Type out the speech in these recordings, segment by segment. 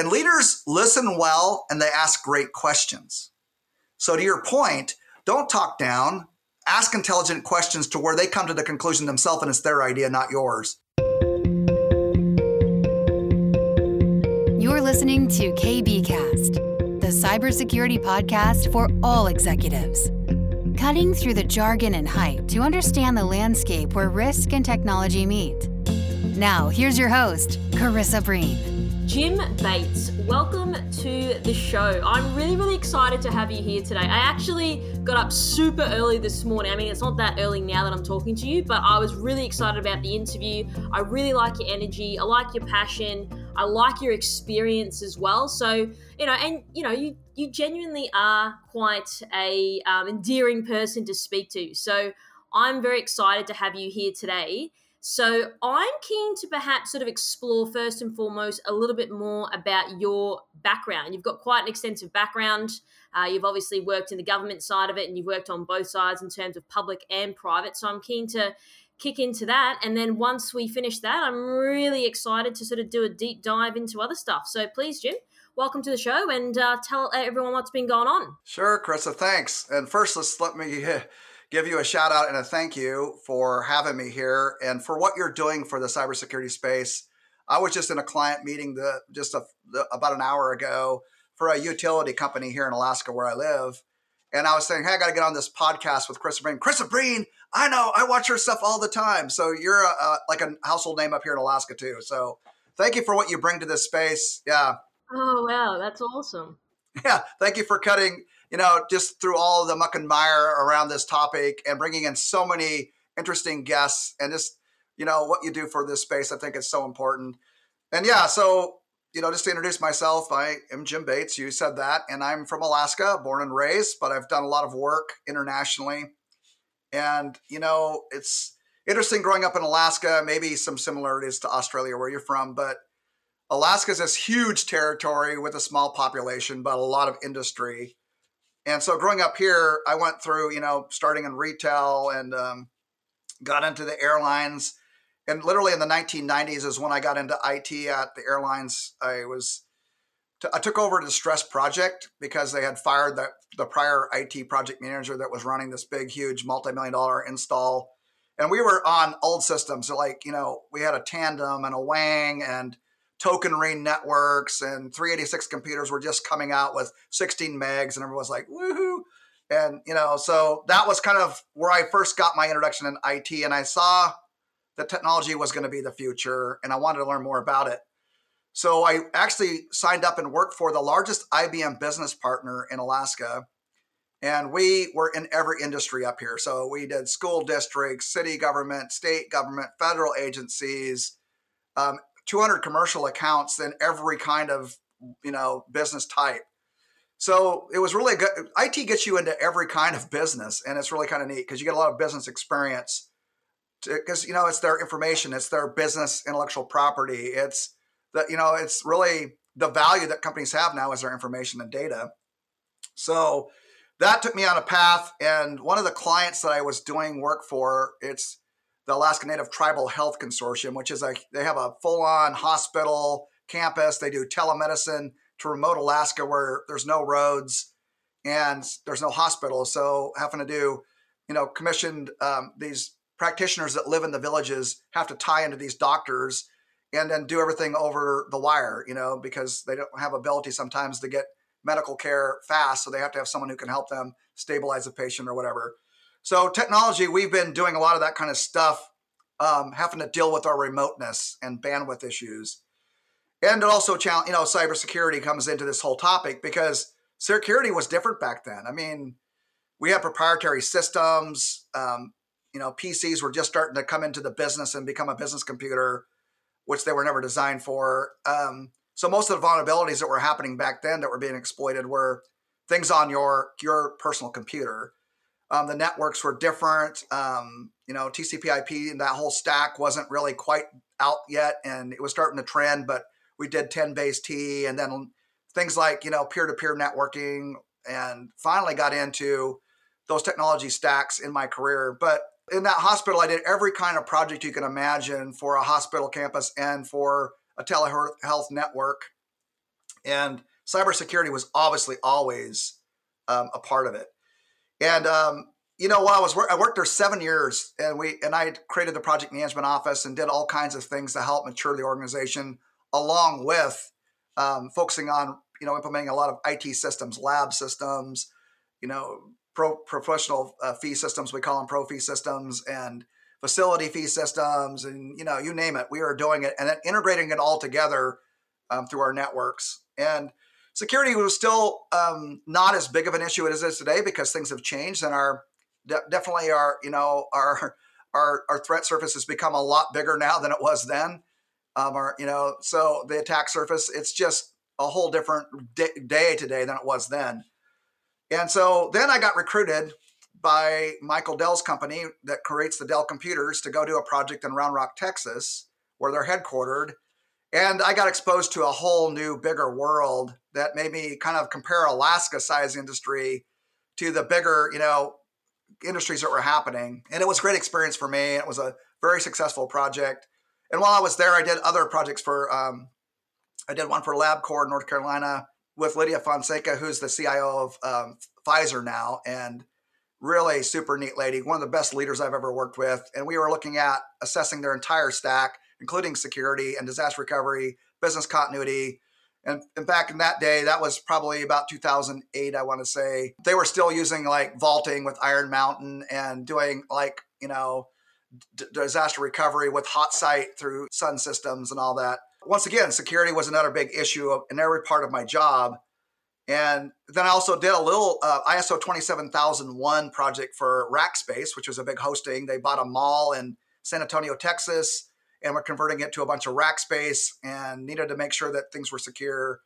And leaders listen well and they ask great questions. So, to your point, don't talk down, ask intelligent questions to where they come to the conclusion themselves and it's their idea, not yours. You're listening to KBKast, the cybersecurity podcast for all executives. Cutting through the jargon and hype to understand the landscape where risk and technology meet. Now, here's your host, Karissa Breen. Jim Bates, welcome to the show. I'm really, really excited to have you here today. I actually got up super early this morning. I mean, it's not that early now that I'm talking to you, but I was really excited about the interview. I really like your energy, I like your passion, I like your experience as well. So, you know, and you know, you you genuinely are quite a um, endearing person to speak to. So, I'm very excited to have you here today. So I'm keen to perhaps sort of explore first and foremost a little bit more about your background. You've got quite an extensive background. Uh, you've obviously worked in the government side of it and you've worked on both sides in terms of public and private. So I'm keen to kick into that. And then once we finish that, I'm really excited to sort of do a deep dive into other stuff. So please, Jim, welcome to the show and uh, tell everyone what's been going on. Sure, Karissa, thanks. And first, let's let me give you a shout out and a thank you for having me here and for what you're doing for the cybersecurity space. I was just in a client meeting the, just a, the, about an hour ago for a utility company here in Alaska where I live. And I was saying, hey, I got to get on this podcast with Chris Breen. Chris Breen, I know, I watch her stuff all the time. So you're a, a, like a household name up here in Alaska too. So thank you for what you bring to this space. Yeah. Oh, wow. That's awesome. Yeah. Thank you for cutting you know, just through all the muck and mire around this topic and bringing in so many interesting guests and just, you know, what you do for this space. I think it's so important. And yeah, so, you know, just to introduce myself, I am Jim Bates. You said that. And I'm from Alaska, born and raised, but I've done a lot of work internationally. And, you know, it's interesting growing up in Alaska, maybe some similarities to Australia where you're from, but Alaska is this huge territory with a small population, but a lot of industry. And so growing up here, I went through, you know, starting in retail and um, got into the airlines. And literally in the 1990s is when I got into IT at the airlines. I was, t- I took over the stress project because they had fired the, the prior IT project manager that was running this big, huge multi-million dollar install. And we were on old systems. So like, you know, we had a tandem and a wang and token ring networks and 386 computers were just coming out with 16 megs and everyone was like woohoo! And you know so that was kind of where i first got my introduction in it and i saw that technology was going to be the future and i wanted to learn more about it. So i actually signed up and worked for the largest ibm business partner in alaska and we were in every industry up here. So we did school districts city government state government federal agencies um, 200 commercial accounts than every kind of you know business type. So it was really good it gets you into every kind of business and it's really kind of neat because you get a lot of business experience because you know it's their information it's their business intellectual property it's that you know it's really the value that companies have now is their information and data. So that took me on a path and one of the clients that i was doing work for it's the Alaska Native Tribal Health Consortium, which is a they have a full on hospital campus. They do telemedicine to remote Alaska where there's no roads and there's no hospital. So having to do, you know, commissioned um, these practitioners that live in the villages have to tie into these doctors and then do everything over the wire, you know, because they don't have ability sometimes to get medical care fast. So they have to have someone who can help them stabilize a patient or whatever. So technology, we've been doing a lot of that kind of stuff, um, having to deal with our remoteness and bandwidth issues. And also, challenge, you know, cybersecurity comes into this whole topic because security was different back then. I mean, we had proprietary systems. Um, you know, PCs were just starting to come into the business and become a business computer, which they were never designed for. Um, so most of the vulnerabilities that were happening back then that were being exploited were things on your your personal computer. Um, the networks were different. Um, you know, TCP/IP and that whole stack wasn't really quite out yet, and it was starting to trend. But we did 10 base T, and then things like you know peer-to-peer networking, and finally got into those technology stacks in my career. But in that hospital, I did every kind of project you can imagine for a hospital campus and for a telehealth network. And cybersecurity was obviously always um, a part of it. And um, you know, while I was I worked there seven years, and we and I created the project management office and did all kinds of things to help mature the organization, along with um, focusing on you know implementing a lot of IT systems, lab systems, you know, pro professional uh, fee systems. We call them pro fee systems and facility fee systems, and you know, you name it. We are doing it and then integrating it all together um, through our networks. And security was still um, not as big of an issue as it is today because things have changed and our de- definitely our you know our our our threat surface has become a lot bigger now than it was then. Um, our you know so the attack surface it's just a whole different day today than it was then. And so then I got recruited by Michael Dell's company that creates the Dell computers to go do a project in Round Rock, Texas, where they're headquartered. And I got exposed to a whole new, bigger world that made me kind of compare Alaska size industry to the bigger, you know, industries that were happening. And it was a great experience for me. It was a very successful project. And while I was there, I did other projects for, um, I did one for LabCorp North Carolina with Lydia Fonseca, who's the CIO of um, Pfizer now. And really super neat lady, one of the best leaders I've ever worked with. And we were looking at assessing their entire stack, including security and disaster recovery, business continuity. And, and back in that day, that was probably about 2008, I want to say. They were still using like vaulting with Iron Mountain and doing like, you know, d- disaster recovery with HotSite through Sun Systems and all that. Once again, security was another big issue in every part of my job. And then I also did a little uh, ISO 27001 project for Rackspace, which was a big hosting. They bought a mall in San Antonio, Texas, and we're converting it to a bunch of rack space and needed to make sure that things were secure.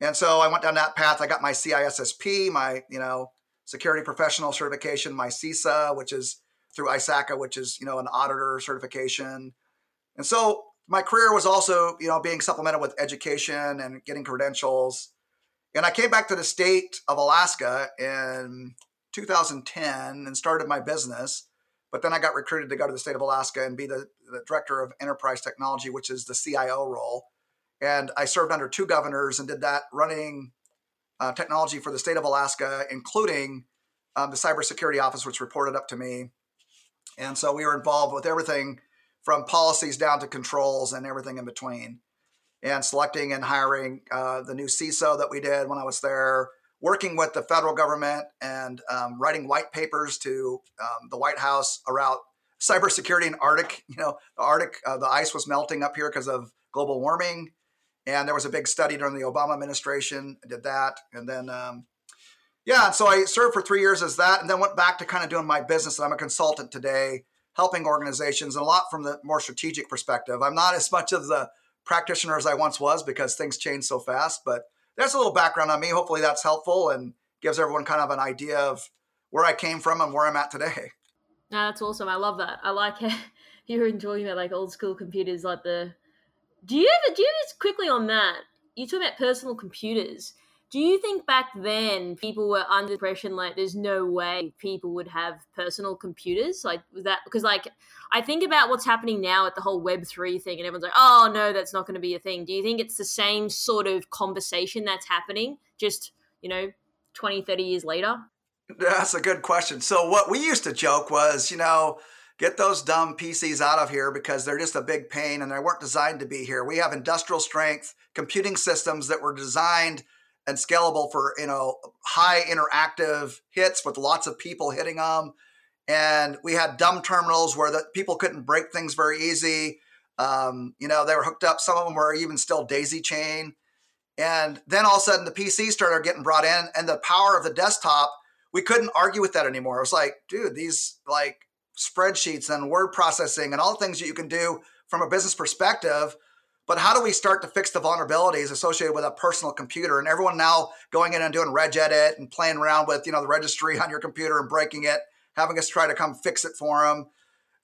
And so I went down that path. I got my CISSP, my, you know, security professional certification, my CISA, which is through ISACA, which is, you know, an auditor certification. And so my career was also, you know, being supplemented with education and getting credentials. And I came back to the state of Alaska in 2010 and started my business. But then I got recruited to go to the state of Alaska and be the, the director of enterprise technology, which is the CIO role. And I served under two governors and did that running uh, technology for the state of Alaska, including um, the cybersecurity office, which reported up to me. And so we were involved with everything from policies down to controls and everything in between and selecting and hiring uh, the new CISO that we did when I was there, working with the federal government and um, writing white papers to um, the White House around cybersecurity in Arctic. You know, the Arctic, uh, the ice was melting up here because of global warming. And there was a big study during the Obama administration. I did that. And then, um, yeah, so I served for three years as that and then went back to kind of doing my business. And I'm a consultant today, helping organizations and a lot from the more strategic perspective. I'm not as much of the practitioner as I once was because things change so fast. But that's a little background on me. Hopefully that's helpful and gives everyone kind of an idea of where I came from and where I'm at today. No, that's awesome. I love that. I like how you're enjoying that like old school computers like the do you ever do you ever quickly on that? You talk about personal computers do you think back then people were under impression like there's no way people would have personal computers? Like was that because like i think about what's happening now at the whole web 3 thing and everyone's like oh no that's not going to be a thing. Do you think it's the same sort of conversation that's happening just you know 20 30 years later? That's a good question. So what we used to joke was you know get those dumb PCs out of here because they're just a big pain and they weren't designed to be here. We have industrial strength computing systems that were designed and scalable for you know high interactive hits with lots of people hitting them and we had dumb terminals where the people couldn't break things very easy. Um, you know they were hooked up. Some of them were even still daisy chain. And then all of a sudden the pc started getting brought in and the power of the desktop we couldn't argue with that anymore. It was like dude these like spreadsheets and word processing and all the things that you can do from a business perspective but how do we start to fix the vulnerabilities associated with a personal computer? And everyone now going in and doing regedit and playing around with, you know, the registry on your computer and breaking it, having us try to come fix it for them.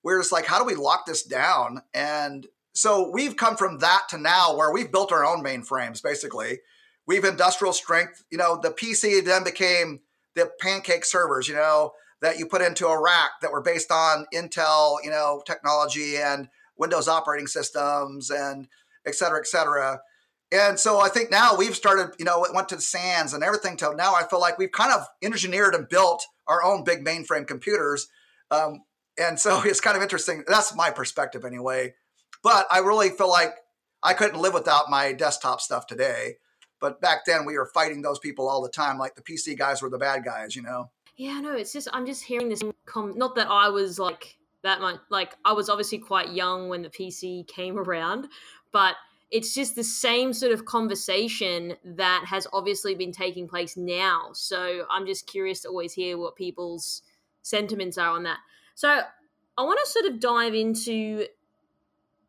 We're just like, how do we lock this down? And so we've come from that to now where we've built our own mainframes, basically. We've industrial strength, you know, the PC then became the pancake servers, you know, that you put into a rack that were based on Intel, you know, technology and Windows operating systems and et cetera, et cetera. And so I think now we've started, you know, it went to the sands and everything. To now I feel like we've kind of engineered and built our own big mainframe computers. Um, and so it's kind of interesting. That's my perspective anyway. But I really feel like I couldn't live without my desktop stuff today. But back then we were fighting those people all the time. Like the PC guys were the bad guys, you know? Yeah, no, it's just, I'm just hearing this. Com- not that I was like that much, like, I was obviously quite young when the PC came around, but it's just the same sort of conversation that has obviously been taking place now. So I'm just curious to always hear what people's sentiments are on that. So I want to sort of dive into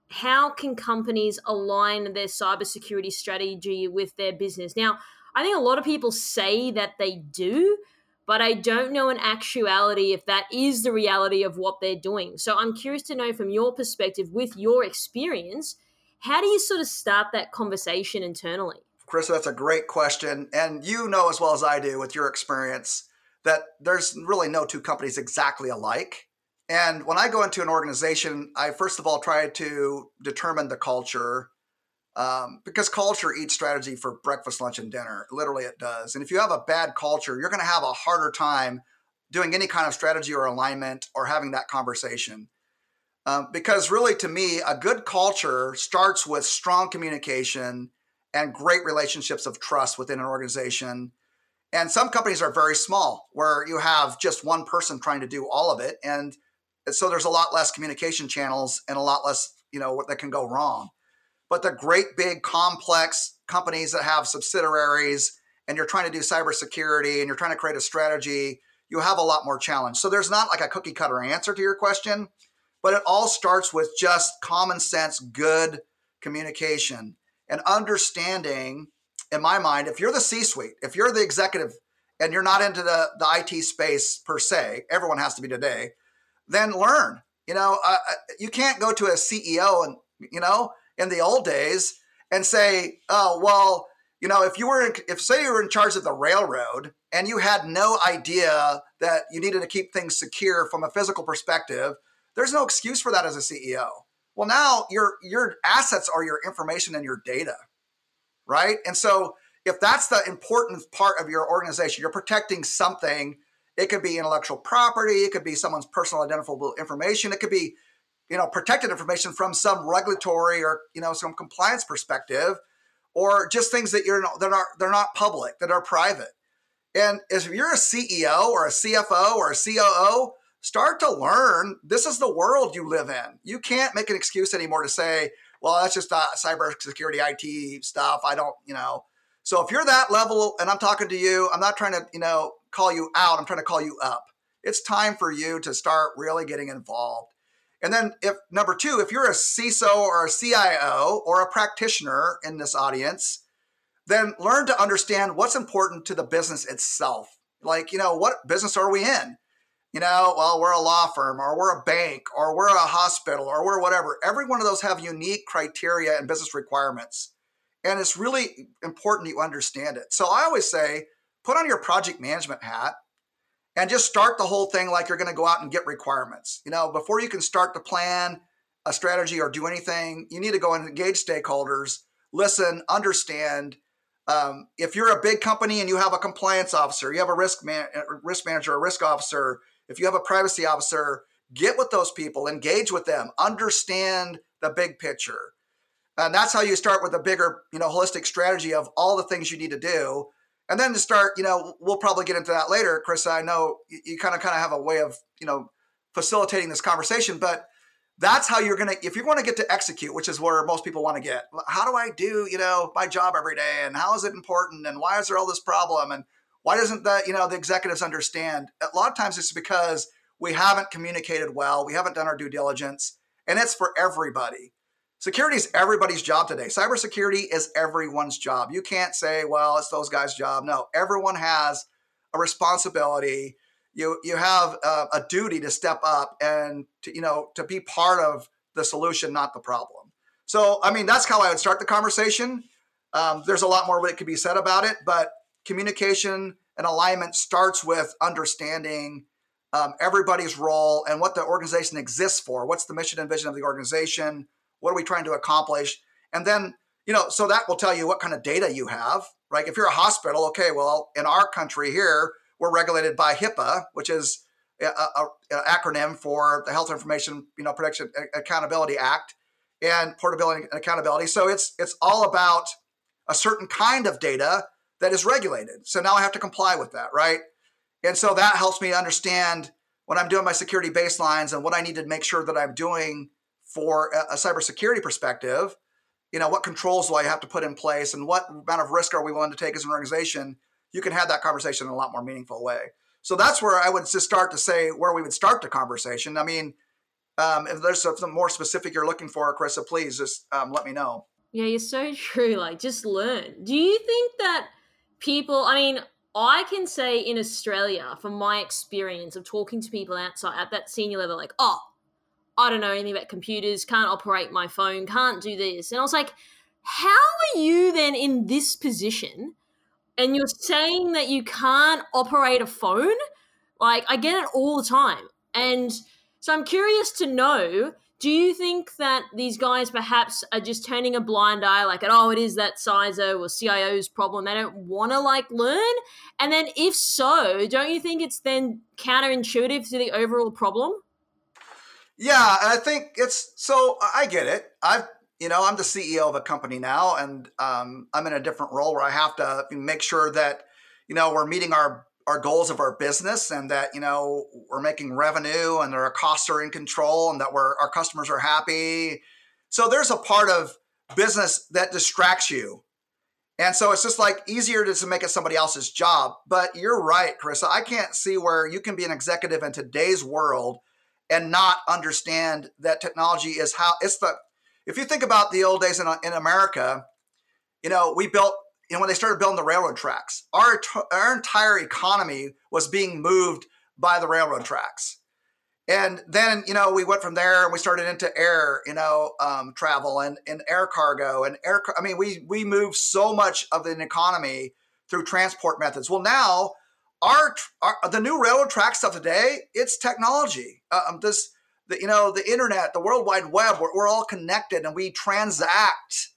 how can companies align their cybersecurity strategy with their business? Now, I think a lot of people say that they do, but I don't know in actuality if that is the reality of what they're doing. So I'm curious to know from your perspective, with your experience, how do you sort of start that conversation internally? Chris, that's a great question. And you know as well as I do with your experience that there's really no two companies exactly alike. And when I go into an organization, I first of all try to determine the culture um, because culture eats strategy for breakfast, lunch, and dinner. Literally, it does. And if you have a bad culture, you're going to have a harder time doing any kind of strategy or alignment or having that conversation. Um, because really, to me, a good culture starts with strong communication and great relationships of trust within an organization. And some companies are very small, where you have just one person trying to do all of it, and so there's a lot less communication channels and a lot less, you know, what that can go wrong. But the great big complex companies that have subsidiaries and you're trying to do cybersecurity and you're trying to create a strategy, you have a lot more challenge. So there's not like a cookie cutter answer to your question, but it all starts with just common sense, good communication and understanding. In my mind, if you're the C suite, if you're the executive and you're not into the, the IT space per se, everyone has to be today, then learn. You know, uh, you can't go to a CEO and, you know, in the old days and say, oh, well, you know, if you were, in, if say you were in charge of the railroad and you had no idea that you needed to keep things secure from a physical perspective, there's no excuse for that as a CEO. Well, now your your assets are your information and your data, right? And so if that's the important part of your organization, you're protecting something. It could be intellectual property, it could be someone's personal identifiable information, it could be you know protected information from some regulatory or you know some compliance perspective or just things that you're not they're not public that are private and if you're a ceo or a cfo or a coo start to learn this is the world you live in you can't make an excuse anymore to say well that's just uh, cybersecurity it stuff i don't you know so if you're that level and i'm talking to you i'm not trying to you know call you out i'm trying to call you up it's time for you to start really getting involved and then if number two, if you're a CISO or a CIO or a practitioner in this audience, then learn to understand what's important to the business itself. Like, you know, what business are we in? You know, well, we're a law firm or we're a bank or we're a hospital or we're whatever. Every one of those have unique criteria and business requirements. And it's really important you understand it. So I always say, put on your project management hat and just start the whole thing like you're going to go out and get requirements. You know, before you can start to plan a strategy or do anything, you need to go and engage stakeholders, listen, understand. Um, if you're a big company and you have a compliance officer, you have a risk man, risk manager, a risk officer. If you have a privacy officer, get with those people, engage with them, understand the big picture, and that's how you start with a bigger, you know, holistic strategy of all the things you need to do and then to start, you know, we'll probably get into that later, Chris. I know you kind of kind of have a way of, you know, facilitating this conversation, but that's how you're gonna if you're going to get to execute, which is where most people want to get. How do I do, you know, my job every day, and how is it important, and why is there all this problem, and why doesn't the you know the executives understand? A lot of times it's because we haven't communicated well, we haven't done our due diligence, and it's for everybody. Security is everybody's job today. Cybersecurity is everyone's job. You can't say, well, it's those guys' job. No, everyone has a responsibility. You you have a, a duty to step up and to you know to be part of the solution, not the problem. So, I mean, that's how I would start the conversation. Um, there's a lot more that could be said about it, but communication and alignment starts with understanding um, everybody's role and what the organization exists for. What's the mission and vision of the organization? What are we trying to accomplish? And then, you know, so that will tell you what kind of data you have, right? If you're a hospital, okay, well, in our country here, we're regulated by HIPAA, which is an acronym for the Health Information, you know, Protection Accountability Act and Portability and Accountability. So it's it's all about a certain kind of data that is regulated. So now I have to comply with that, right? And so that helps me understand when I'm doing my security baselines and what I need to make sure that I'm doing for a, cybersecurity perspective. You know, what controls do I have to put in place and what amount of risk are we willing to take as an organization? You can have that conversation in a lot more meaningful way. So that's where I would just start to say where we would start the conversation. I mean, um, if there's something more specific you're looking for, Karissa, please just um, let me know. Yeah, you're so true. Like, just learn. Do you think that people, I mean, I can say in Australia, from my experience of talking to people outside at that senior level, like, oh, I don't know anything about computers, can't operate my phone, can't do this. And I was like, how are you then in this position? And you're saying that you can't operate a phone? Like, I get it all the time. And so I'm curious to know do you think that these guys perhaps are just turning a blind eye, like, oh, it is that CISO or CIO's problem? They don't want to like learn. And then, if so, don't you think it's then counterintuitive to the overall problem? Yeah, I think it's so. I get it. I've you know I'm the CEO of a company now, and um, I'm in a different role where I have to make sure that you know we're meeting our our goals of our business and that you know we're making revenue and our costs are in control and that we're our customers are happy. So there's a part of business that distracts you. And so it's just like easier to, make it somebody else's job. But you're right carissa i can't see where you can be an executive in today's world and not understand that technology is how it's the if you think about the old days in, in america you know we built you know, when they started building the railroad tracks, our, our entire economy was being moved by the railroad tracks. And then, you know, we went from there and we started into air, you know, um, travel and, and air cargo and air. I mean, we, we moved so much of the economy through transport methods. Well, now our, our the new railroad track stuff today, it's technology. Uh, um, this, the, you know, the internet, the World Wide Web, we're, we're all connected and we transact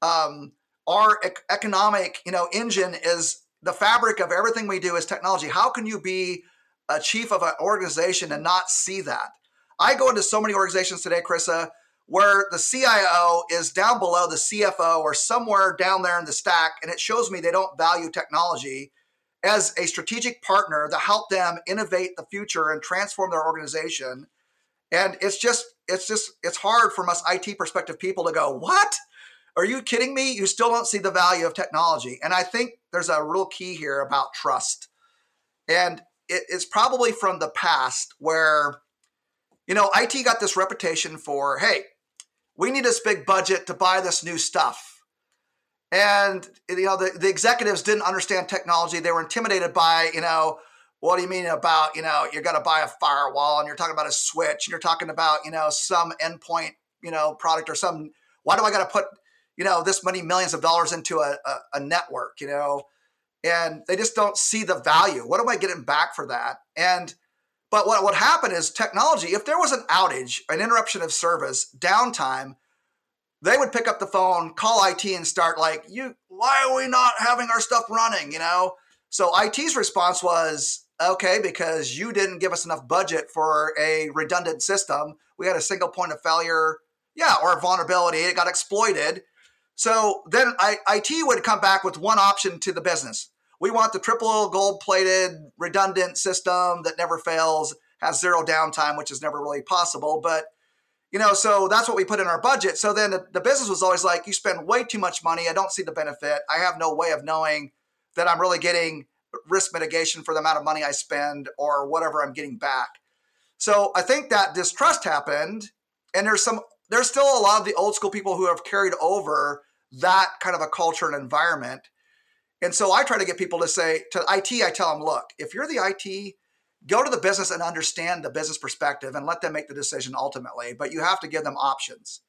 um, our economic you know engine is the fabric of everything we do is technology. How can you be a chief of an organization and not see that? I go into so many organizations today Karissa, where the cio is down below the cfo or somewhere down there in the stack and it shows me they don't value technology as a strategic partner to help them innovate the future and transform their organization. And it's just it's just it's hard from us it perspective people to go what are you kidding me? You still don't see the value of technology. And I think there's a real key here about trust. And it's probably from the past where, you know, IT got this reputation for, hey, we need this big budget to buy this new stuff. And, you know, the, the executives didn't understand technology. They were intimidated by, you know, what do you mean about, you know, you're going to buy a firewall and you're talking about a switch and you're talking about, you know, some endpoint, you know, product or some, why do I got to put you know, this many millions of dollars into a, a, a network, you know, and they just don't see the value. What am I getting back for that? And but what would happen is technology, if there was an outage, an interruption of service, downtime, they would pick up the phone, call IT and start like, you why are we not having our stuff running? You know? So IT's response was, okay, because you didn't give us enough budget for a redundant system. We had a single point of failure, yeah, or a vulnerability, it got exploited. So then I, IT would come back with one option to the business. We want the triple gold plated redundant system that never fails, has zero downtime, which is never really possible. But, you know, so that's what we put in our budget. So then the, the business was always like, you spend way too much money. I don't see the benefit. I have no way of knowing that I'm really getting risk mitigation for the amount of money I spend or whatever I'm getting back. So I think that distrust happened. And there's some there's still a lot of the old school people who have carried over that kind of a culture and environment. And so I try to get people to say to IT, I tell them, look, if you're the IT, go to the business and understand the business perspective and let them make the decision ultimately. But you have to give them options.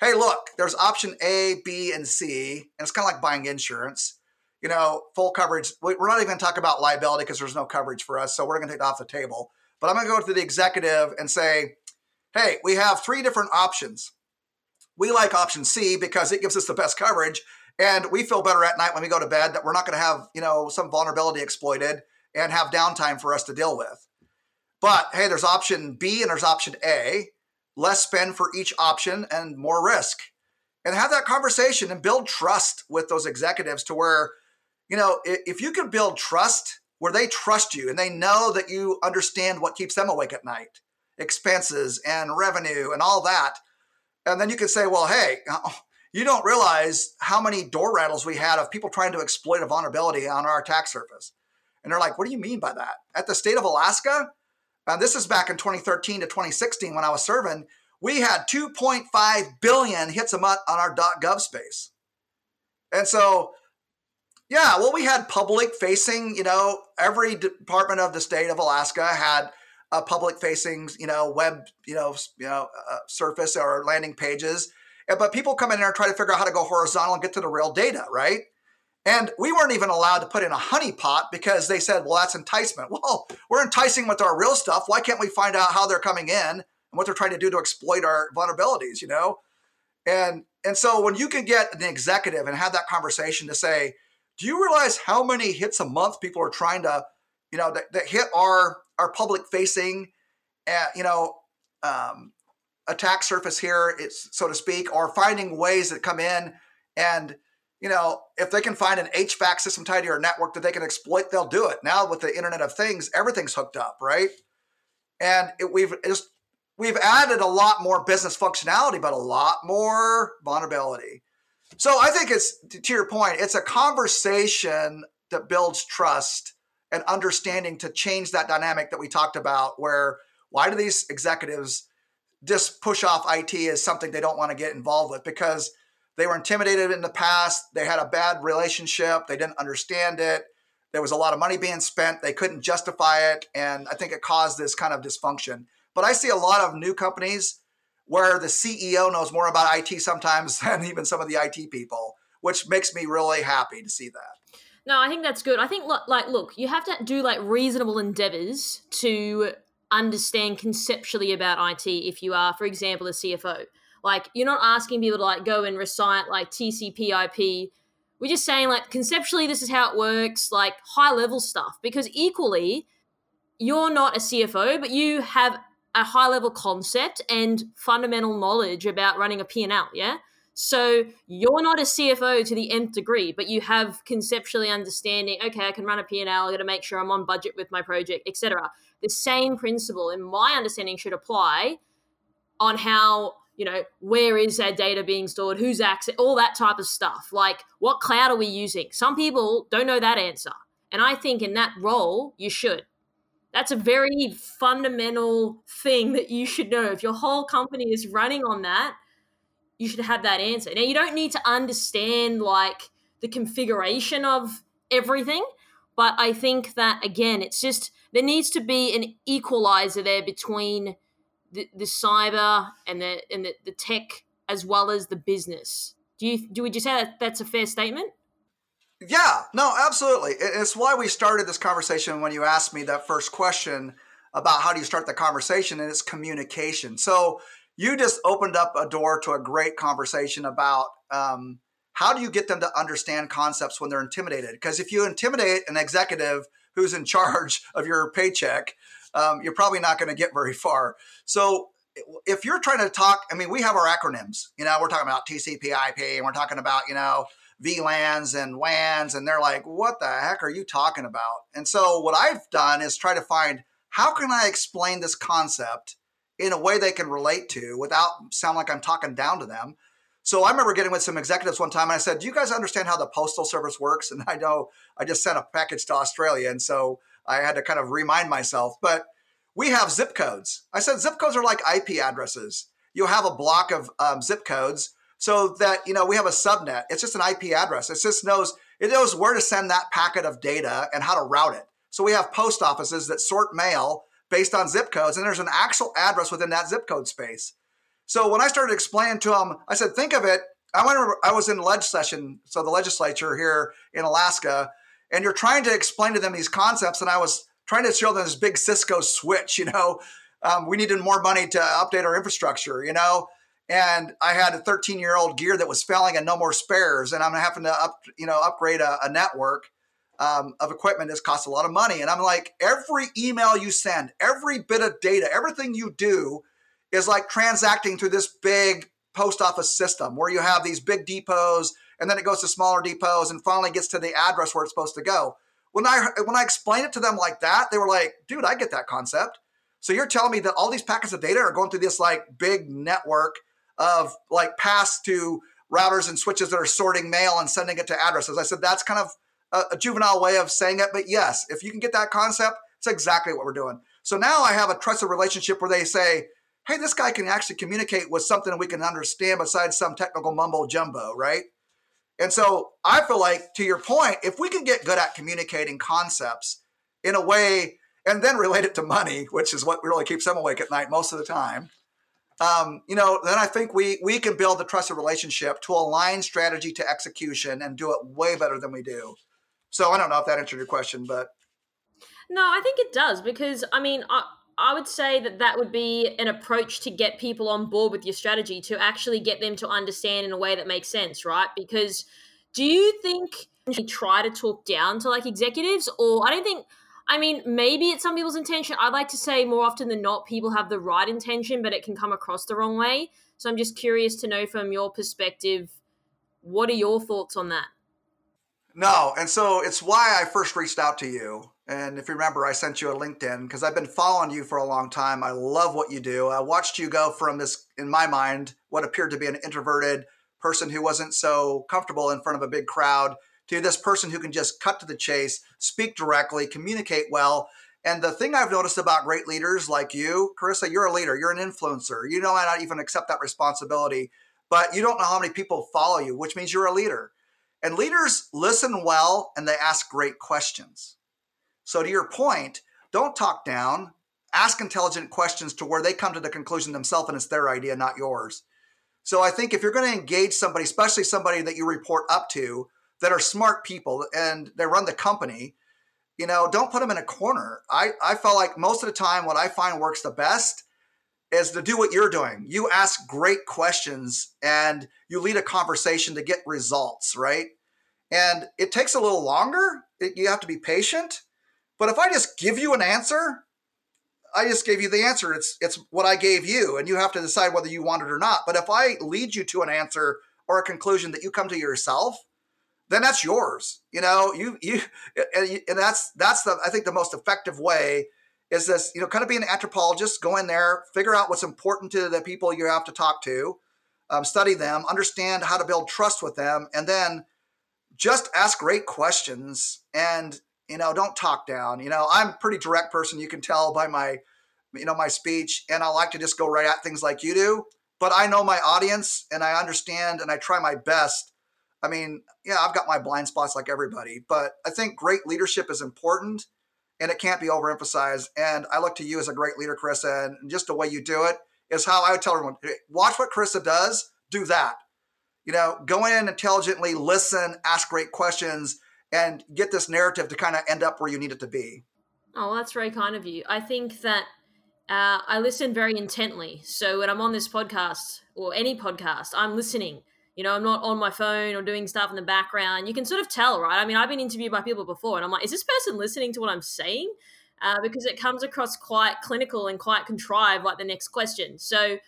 Hey, look, there's option A, B, and C, and it's kind of like buying insurance. You know, full coverage. We're not even going to talk about liability because there's no coverage for us, so we're going to take it off the table. But I'm going to go to the executive and say, hey, we have three different options. We like option C because it gives us the best coverage. And we feel better at night when we go to bed that we're not going to have, you know, some vulnerability exploited and have downtime for us to deal with. But hey, there's option B and there's option A, less spend for each option and more risk. And have that conversation and build trust with those executives to where, you know, if you can build trust where they trust you and they know that you understand what keeps them awake at night, expenses and revenue and all that. And then you could say, well, hey, uh, you don't realize how many door rattles we had of people trying to exploit a vulnerability on our attack surface. And they're like, what do you mean by that? At the state of Alaska, and this is back in 2013 to 2016 when I was serving, we had 2.5 billion hits a month on our .gov space. And so, yeah, well, we had public facing, you know, every department of the state of Alaska had a public facing, you know, web, you know, you know, uh, surface or landing pages. But people come in there and try to figure out how to go horizontal and get to the real data, right? And we weren't even allowed to put in a honeypot because they said, well, that's enticement. Well, we're enticing with our real stuff. Why can't we find out how they're coming in and what they're trying to do to exploit our vulnerabilities, you know? And and so when you can get an executive and have that conversation to say, do you realize how many hits a month people are trying to, you know, that, that hit our our public facing, uh, you know, um, attack surface here, it's so to speak, or finding ways that come in and you know, if they can find an HVAC system tied to your network that they can exploit, they'll do it. Now with the Internet of Things, everything's hooked up, right? And it, we've just we've added a lot more business functionality, but a lot more vulnerability. So I think it's to your point, it's a conversation that builds trust and understanding to change that dynamic that we talked about. Where why do these executives just push off IT as something they don't want to get involved with because they were intimidated in the past. They had a bad relationship. They didn't understand it. There was a lot of money being spent. They couldn't justify it. And I think it caused this kind of dysfunction. But I see a lot of new companies where the CEO knows more about IT sometimes than even some of the IT people, which makes me really happy to see that. No, I think that's good. I think like look, you have to do like reasonable endeavors to understand conceptually about IT if you are, for example, a CFO. Like you're not asking people to like go and recite like TCP/IP. We're just saying like conceptually this is how it works, like high level stuff. Because equally, you're not a CFO, but you have a high level concept and fundamental knowledge about running a P&L, yeah? So you're not a CFO to the nth degree, but you have conceptually understanding, okay, I can run a P&L, I got to make sure I'm on budget with my project, etc. The same principle in my understanding should apply on how you know, where is our data being stored? Who's access? All that type of stuff. Like, what cloud are we using? Some people don't know that answer. And I think in that role, you should. That's a very fundamental thing that you should know. If your whole company is running on that, you should have that answer. Now, you don't need to understand like the configuration of everything, but I think that, again, it's just there needs to be an equalizer there between the, the cyber and the and the, the tech as well as the business. Do you do would you say that that's a fair statement? Yeah, no, absolutely. It's why we started this conversation when you asked me that first question about how do you start the conversation, and it's communication. So you just opened up a door to a great conversation about um, how do you get them to understand concepts when they're intimidated? Because if you intimidate an executive who's in charge of your paycheck, um, you're probably not going to get very far. So if you're trying to talk, I mean, we have our acronyms. You know, we're talking about TCP/IP, and we're talking about you know VLANs and WANs, and they're like, "What the heck are you talking about?" And so what I've done is try to find how can I explain this concept in a way they can relate to without sound like I'm talking down to them. So I remember getting with some executives one time and I said, Do you guys understand how the postal service works? And I know I just sent a package to Australia. And so I had to kind of remind myself. But we have zip codes. I said zip codes are like IP addresses. You have a block of um, zip codes so that you know we have a subnet. It's just an IP address. It just knows it knows where to send that packet of data and how to route it. So we have post offices that sort mail based on zip codes, and there's an actual address within that zip code space. So when I started explaining to them, I said, think of it. I went. I was in ledge session, so the legislature here in Alaska, and you're trying to explain to them these concepts. And I was trying to show them this big Cisco switch, you know, um, we needed more money to update our infrastructure, you know, and I had a 13 year old gear that was failing and no more spares, and I'm having to up, you know, upgrade a, a network um, of equipment. This costs a lot of money, and I'm like, every email you send, every bit of data, everything you do is like transacting through this big post office system where you have these big depots, and then it goes to smaller depots, and finally gets to the address where it's supposed to go. When I when I explained it to them like that, they were like, "Dude, I get that concept." So you're telling me that all these packets of data are going through this like big network of like pass to routers and switches that are sorting mail and sending it to addresses. I said that's kind of a, a, juvenile way of saying it, but yes, if you can get that concept, it's exactly what we're doing. So now I have a trusted relationship where they say, "Hey, this guy can actually communicate with something we can understand besides some technical mumbo jumbo, right?" And so I feel like, to your point, if we can get good at communicating concepts in a way and then relate it to money, which is what really keeps them awake at night most of the time, um, you know, then I think we we can build a trusted relationship to align strategy to execution and do it way better than we do. So I don't know if that answered your question, but no, I think it does because I mean, I, I would say that that would be an approach to get people on board with your strategy to actually get them to understand in a way that makes sense, right? Because do you think you try to talk down to like executives, or I don't think I mean, maybe it's some people's intention. I'd like to say more often than not, people have the right intention, but it can come across the wrong way. So I'm just curious to know from your perspective, what are your thoughts on that? No, and so it's why I first reached out to you. And if you remember, I sent you a LinkedIn because I've been following you for a long time. I love what you do. I watched you go from this, in my mind, what appeared to be an introverted person who wasn't so comfortable in front of a big crowd to this person who can just cut to the chase, speak directly, communicate well. And the thing I've noticed about great leaders like you, Karissa, you're a leader, you're an influencer. You know, I not even accept that responsibility, but you don't know how many people follow you, which means you're a leader. And leaders listen well and they ask great questions. So, to your point, don't talk down, ask intelligent questions to where they come to the conclusion themselves and it's their idea, not yours. So, I think if you're going to engage somebody, especially somebody that you report up to, that are smart people and they run the company, you know, don't put them in a corner. I, I felt like most of the time what I find works the best is to do what you're doing. You ask great questions and you lead a conversation to get results, right? And it takes a little longer. It, you have to be patient. But if I just give you an answer, I just gave you the answer. It's it's what I gave you, and you have to decide whether you want it or not. But if I lead you to an answer or a conclusion that you come to yourself, then that's yours. You know, you you and that's that's the I think the most effective way is this. You know, kind of be an anthropologist, go in there, figure out what's important to the people you have to talk to, um, study them, understand how to build trust with them, and then just ask great questions and you know don't talk down. You know, I'm a pretty direct person. You can tell by my you know my speech, and I like to just go right at things like you do. But I know my audience, and I understand, and I try my best I mean, yeah, I've got my blind spots like everybody, but I think great leadership is important and it can't be overemphasized. And I look to you as a great leader, Karissa, and just the way you do it is how I would tell everyone watch what Karissa does, do that. You know, go in intelligently, listen, ask great questions, and get this narrative to kind of end up where you need it to be. Oh, that's very kind of you. I think that uh, I listen very intently. So when I'm on this podcast or any podcast, I'm listening you know, I'm not on my phone or doing stuff in the background. You can sort of tell, right? I mean, I've been interviewed by people before, and I'm like, is this person listening to what I'm saying? Uh, because it comes across quite clinical and quite contrived, like the next question. So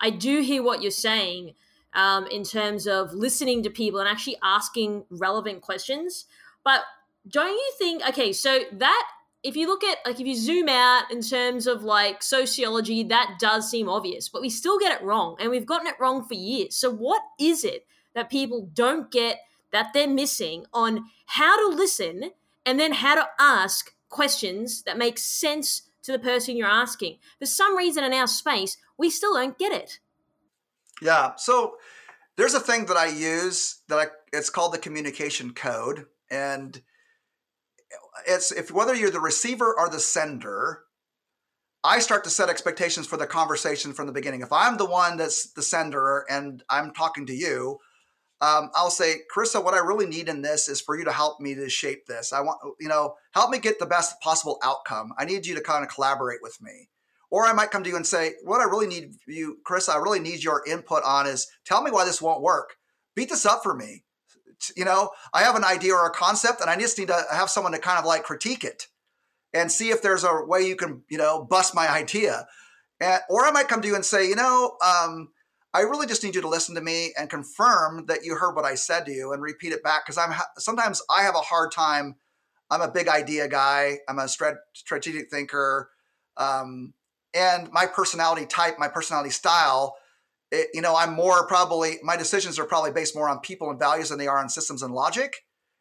I do hear what you're saying um, in terms of listening to people and actually asking relevant questions. But don't you think, okay, so that if you look at like if you zoom out in terms of like sociology that does seem obvious but we still get it wrong and we've gotten it wrong for years. So what is it that people don't get that they're missing on how to listen and then how to ask questions that make sense to the person you're asking? For some reason in our space we still don't get it. Yeah so there's a thing that i use that I, it's called the communication code and it's if whether you're the receiver or the sender, I start to set expectations for the conversation from the beginning. If I'm the one that's the sender and I'm talking to you, um, I'll say, Karissa, what I really need in this is for you to help me to shape this. I want, you know, help me get the best possible outcome. I need you to kind of collaborate with me. Or I might come to you and say, what I really need you, Chris, I really need your input on is tell me why this won't work. Beat this up for me. You know, I have an idea or a concept and I just need to have someone to kind of like critique it and see if there's a way you can, you know, bust my idea. And, or I might come to you and say, you know, um, I really just need you to listen to me and confirm that you heard what I said to you and repeat it back because I'm sometimes I have a hard time. I'm a big idea guy. I'm a strategic thinker. Um, and my personality type, my personality style, it, you know, I'm more probably my decisions are probably based more on people and values than they are on systems and logic.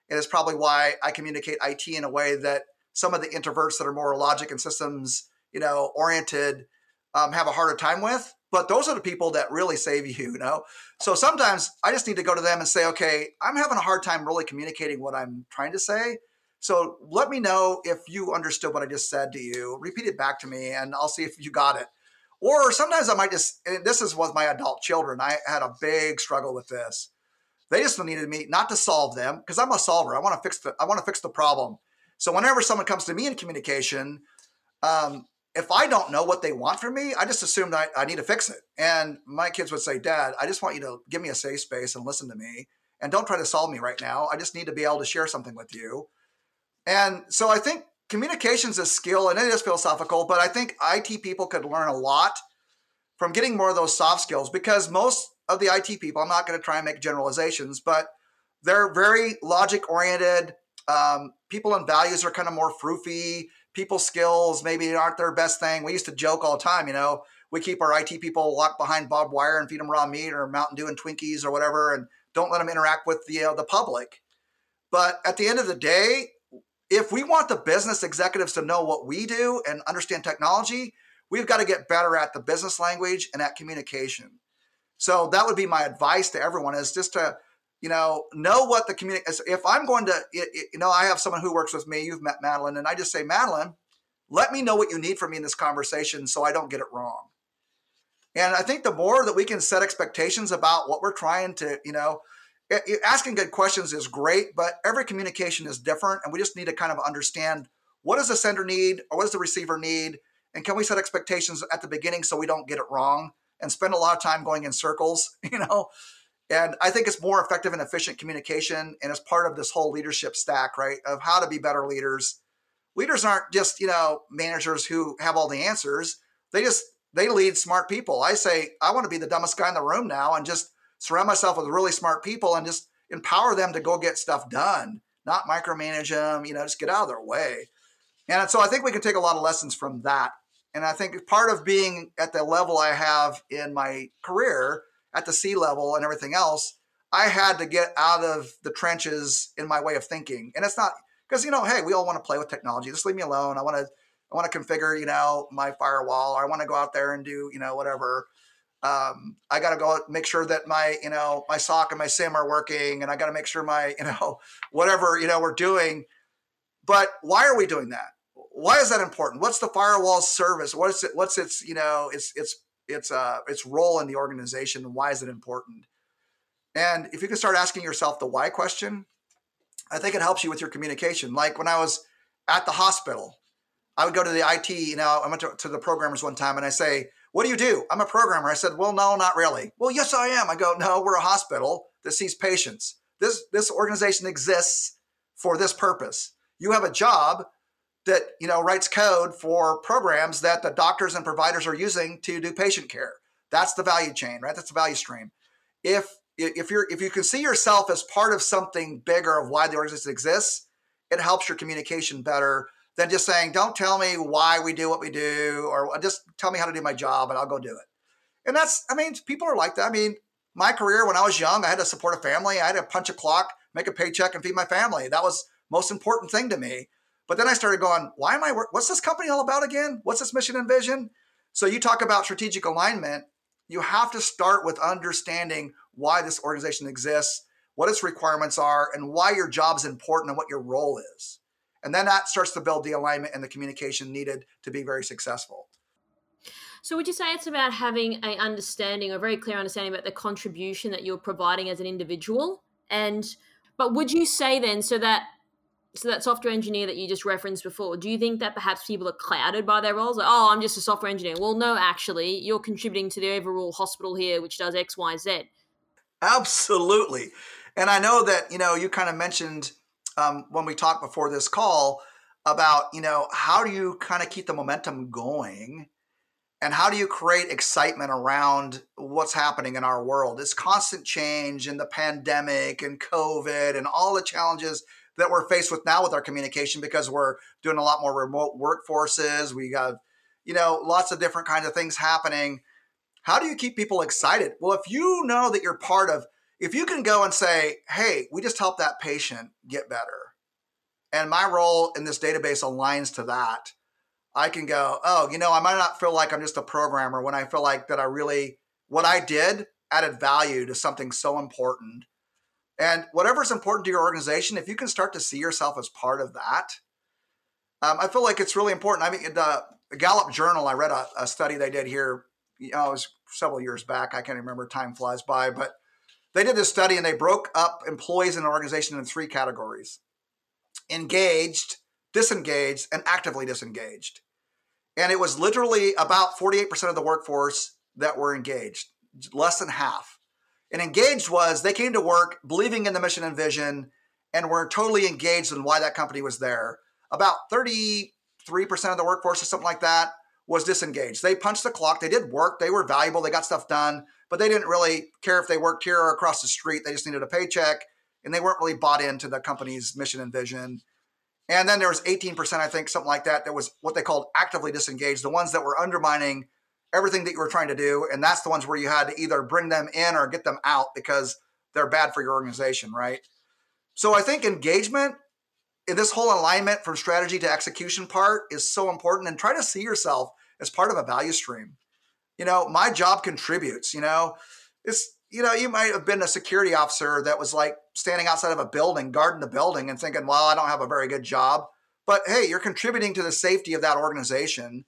And it's probably why I communicate IT in a way that some of the introverts that are more logic and systems, you know, oriented um, have a harder time with. But those are the people that really save you, you know. So sometimes I just need to go to them and say, okay, I'm having a hard time really communicating what I'm trying to say. So let me know if you understood what I just said to you. Repeat it back to me, and I'll see if you got it. Or sometimes I might just, this is with my adult children. I had a big struggle with this. They just needed me not to solve them because I'm a solver. I want to fix the, I want to fix the problem. So whenever someone comes to me in communication, um, if I don't know what they want from me, I just assume I, I need to fix it. And my kids would say, Dad, I just want you to give me a safe space and listen to me. And don't try to solve me right now. I just need to be able to share something with you. And so I think communications is a skill and it is philosophical, but I think IT people could learn a lot from getting more of those soft skills because most of the IT people, I'm not going to try and make generalizations, but they're very logic oriented. Um, people and values are kind of more froofy. People skills maybe aren't their best thing. We used to joke all the time, you know, we keep our IT people locked behind barbed wire and feed them raw meat or Mountain Dew and Twinkies or whatever, and don't let them interact with the uh, the public. But at the end of the day, if we want the business executives to know what we do and understand technology, we've got to get better at the business language and at communication. So that would be my advice to everyone is just to, you know, know what the community if I'm going to you know, I have someone who works with me, you've met Madeline, and I just say, Madeline, let me know what you need from me in this conversation so I don't get it wrong. And I think the more that we can set expectations about what we're trying to, you know, asking good questions is great, but every communication is different, and we just need to kind of understand what does the sender need or what does the receiver need, and can we set expectations at the beginning so we don't get it wrong and spend a lot of time going in circles, you know? And I think it's more effective and efficient communication, and it's part of this whole leadership stack, right? Of how to be better leaders. Leaders aren't just you know managers who have all the answers. They just they lead smart people. I say I want to be the dumbest guy in the room now and just surround myself with really smart people and just empower them to go get stuff done, not micromanage them, you know, just get out of their way. And so I think we can take a lot of lessons from that. And I think part of being at the level I have in my career, at the C level and everything else, I had to get out of the trenches in my way of thinking. And it's not because, you know, hey, we all want to play with technology. Just leave me alone. I want to I want to configure, you know, my firewall, or I want to go out there and do, you know, whatever. Um, I got to go make sure that my, you know, my SOC and my SIEM are working, and I got to make sure my, you know, whatever, you know, we're doing. But why are we doing that? Why is that important? What's the firewall service? What's it? What's its, you know, its its its uh its role in the organization, and why is it important? And if you can start asking yourself the why question, I think it helps you with your communication. Like when I was at the hospital, I would go to the IT. You know, I went to, to the programmers one time, and I say, what do you do? I'm a programmer. I said, Well, no, not really. Well, yes, I am. I go, No, we're a hospital that sees patients. This, this organization exists for this purpose. You have a job that you know writes code for programs that the doctors and providers are using to do patient care. That's the value chain, right? That's the value stream. If if you're if you can see yourself as part of something bigger of why the organization exists, it helps your communication better than just saying, don't tell me why we do what we do, or just tell me how to do my job and I'll go do it. And that's, I mean, people are like that. I mean, my career when I was young, I had to support a family. I had to punch a clock, make a paycheck, and feed my family. That was most important thing to me. But then I started going, why am I, what's this company all about again? What's this mission and vision? So you talk about strategic alignment. You have to start with understanding why this organization exists, what its requirements are, and why your job is important and what your role is. And then that starts to build the alignment and the communication needed to be very successful. So would you say it's about having a understanding, a very clear understanding about the contribution that you're providing as an individual? And but would you say then so that so that software engineer that you just referenced before, do you think that perhaps people are clouded by their roles? Like, oh, I'm just a software engineer. Well, no, actually, you're contributing to the overall hospital here, which does X, Y, Z. Absolutely. And I know that, you know, you kind of mentioned um, when we talked before this call about, you know, how do you kind of keep the momentum going and how do you create excitement around what's happening in our world? It's constant change and the pandemic and COVID and all the challenges that we're faced with now with our communication because we're doing a lot more remote workforces. We got, you know, lots of different kinds of things happening. How do you keep people excited? Well, if you know that you're part of, if you can go and say, hey, we just helped that patient get better, and my role in this database aligns to that, I can go, oh, you know, I might not feel like I'm just a programmer when I feel like that I really, what I did added value to something so important and whatever's important to your organization, if you can start to see yourself as part of that, um, I feel like it's really important. I mean, the, Gallup Journal, I read a, a, study they did here, you know, it was several years back. I can't remember, time flies by, but they did this study and they broke up employees in an organization in three categories engaged, disengaged, and actively disengaged. And it was literally about 48% of the workforce that were engaged, less than half. And engaged was they came to work believing in the mission and vision and were totally engaged in why that company was there. About 33% of the workforce or something like that was disengaged. They punched the clock. They did work. They were valuable. They got stuff done, but they didn't really care if they worked here or across the street. They just needed a paycheck and they weren't really bought into the company's mission and vision. And then there was 18%, I think, something like that, that was what they called actively disengaged, the ones that were undermining everything that you were trying to do. And that's the ones where you had to either bring them in or get them out because they're bad for your organization, right? So I think engagement this whole alignment from strategy to execution part is so important and try to see yourself as part of a value stream. You know, my job contributes, you know, it's, you know, you might have been a security officer that was like standing outside of a building, guarding the building and thinking, well, I don't have a very good job. But hey, you're contributing to the safety of that organization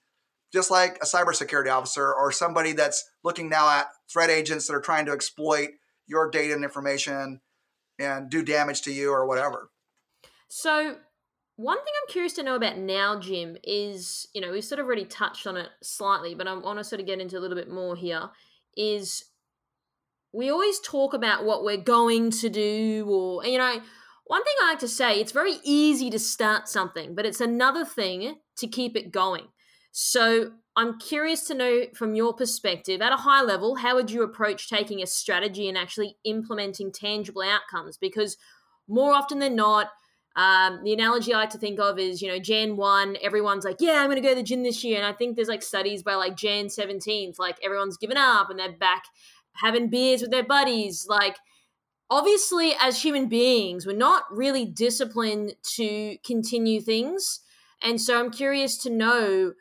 just like a cybersecurity officer or somebody that's looking now at threat agents that are trying to exploit your data and information and do damage to you or whatever. So, one thing I'm curious to know about now, Jim, is you know, we've sort of already touched on it slightly, but I want to sort of get into a little bit more here. Is we always talk about what we're going to do, or, you know, one thing I like to say, it's very easy to start something, but it's another thing to keep it going. So I'm curious to know from your perspective, at a high level, how would you approach taking a strategy and actually implementing tangible outcomes? Because more often than not, um, the analogy I like to think of is, you know, Jan 1, everyone's like, yeah, I'm going to go to the gym this year. And I think there's like studies by like Jan 17th, like everyone's given up and they're back having beers with their buddies. Like, obviously, as human beings, we're not really disciplined to continue things. And so I'm curious to know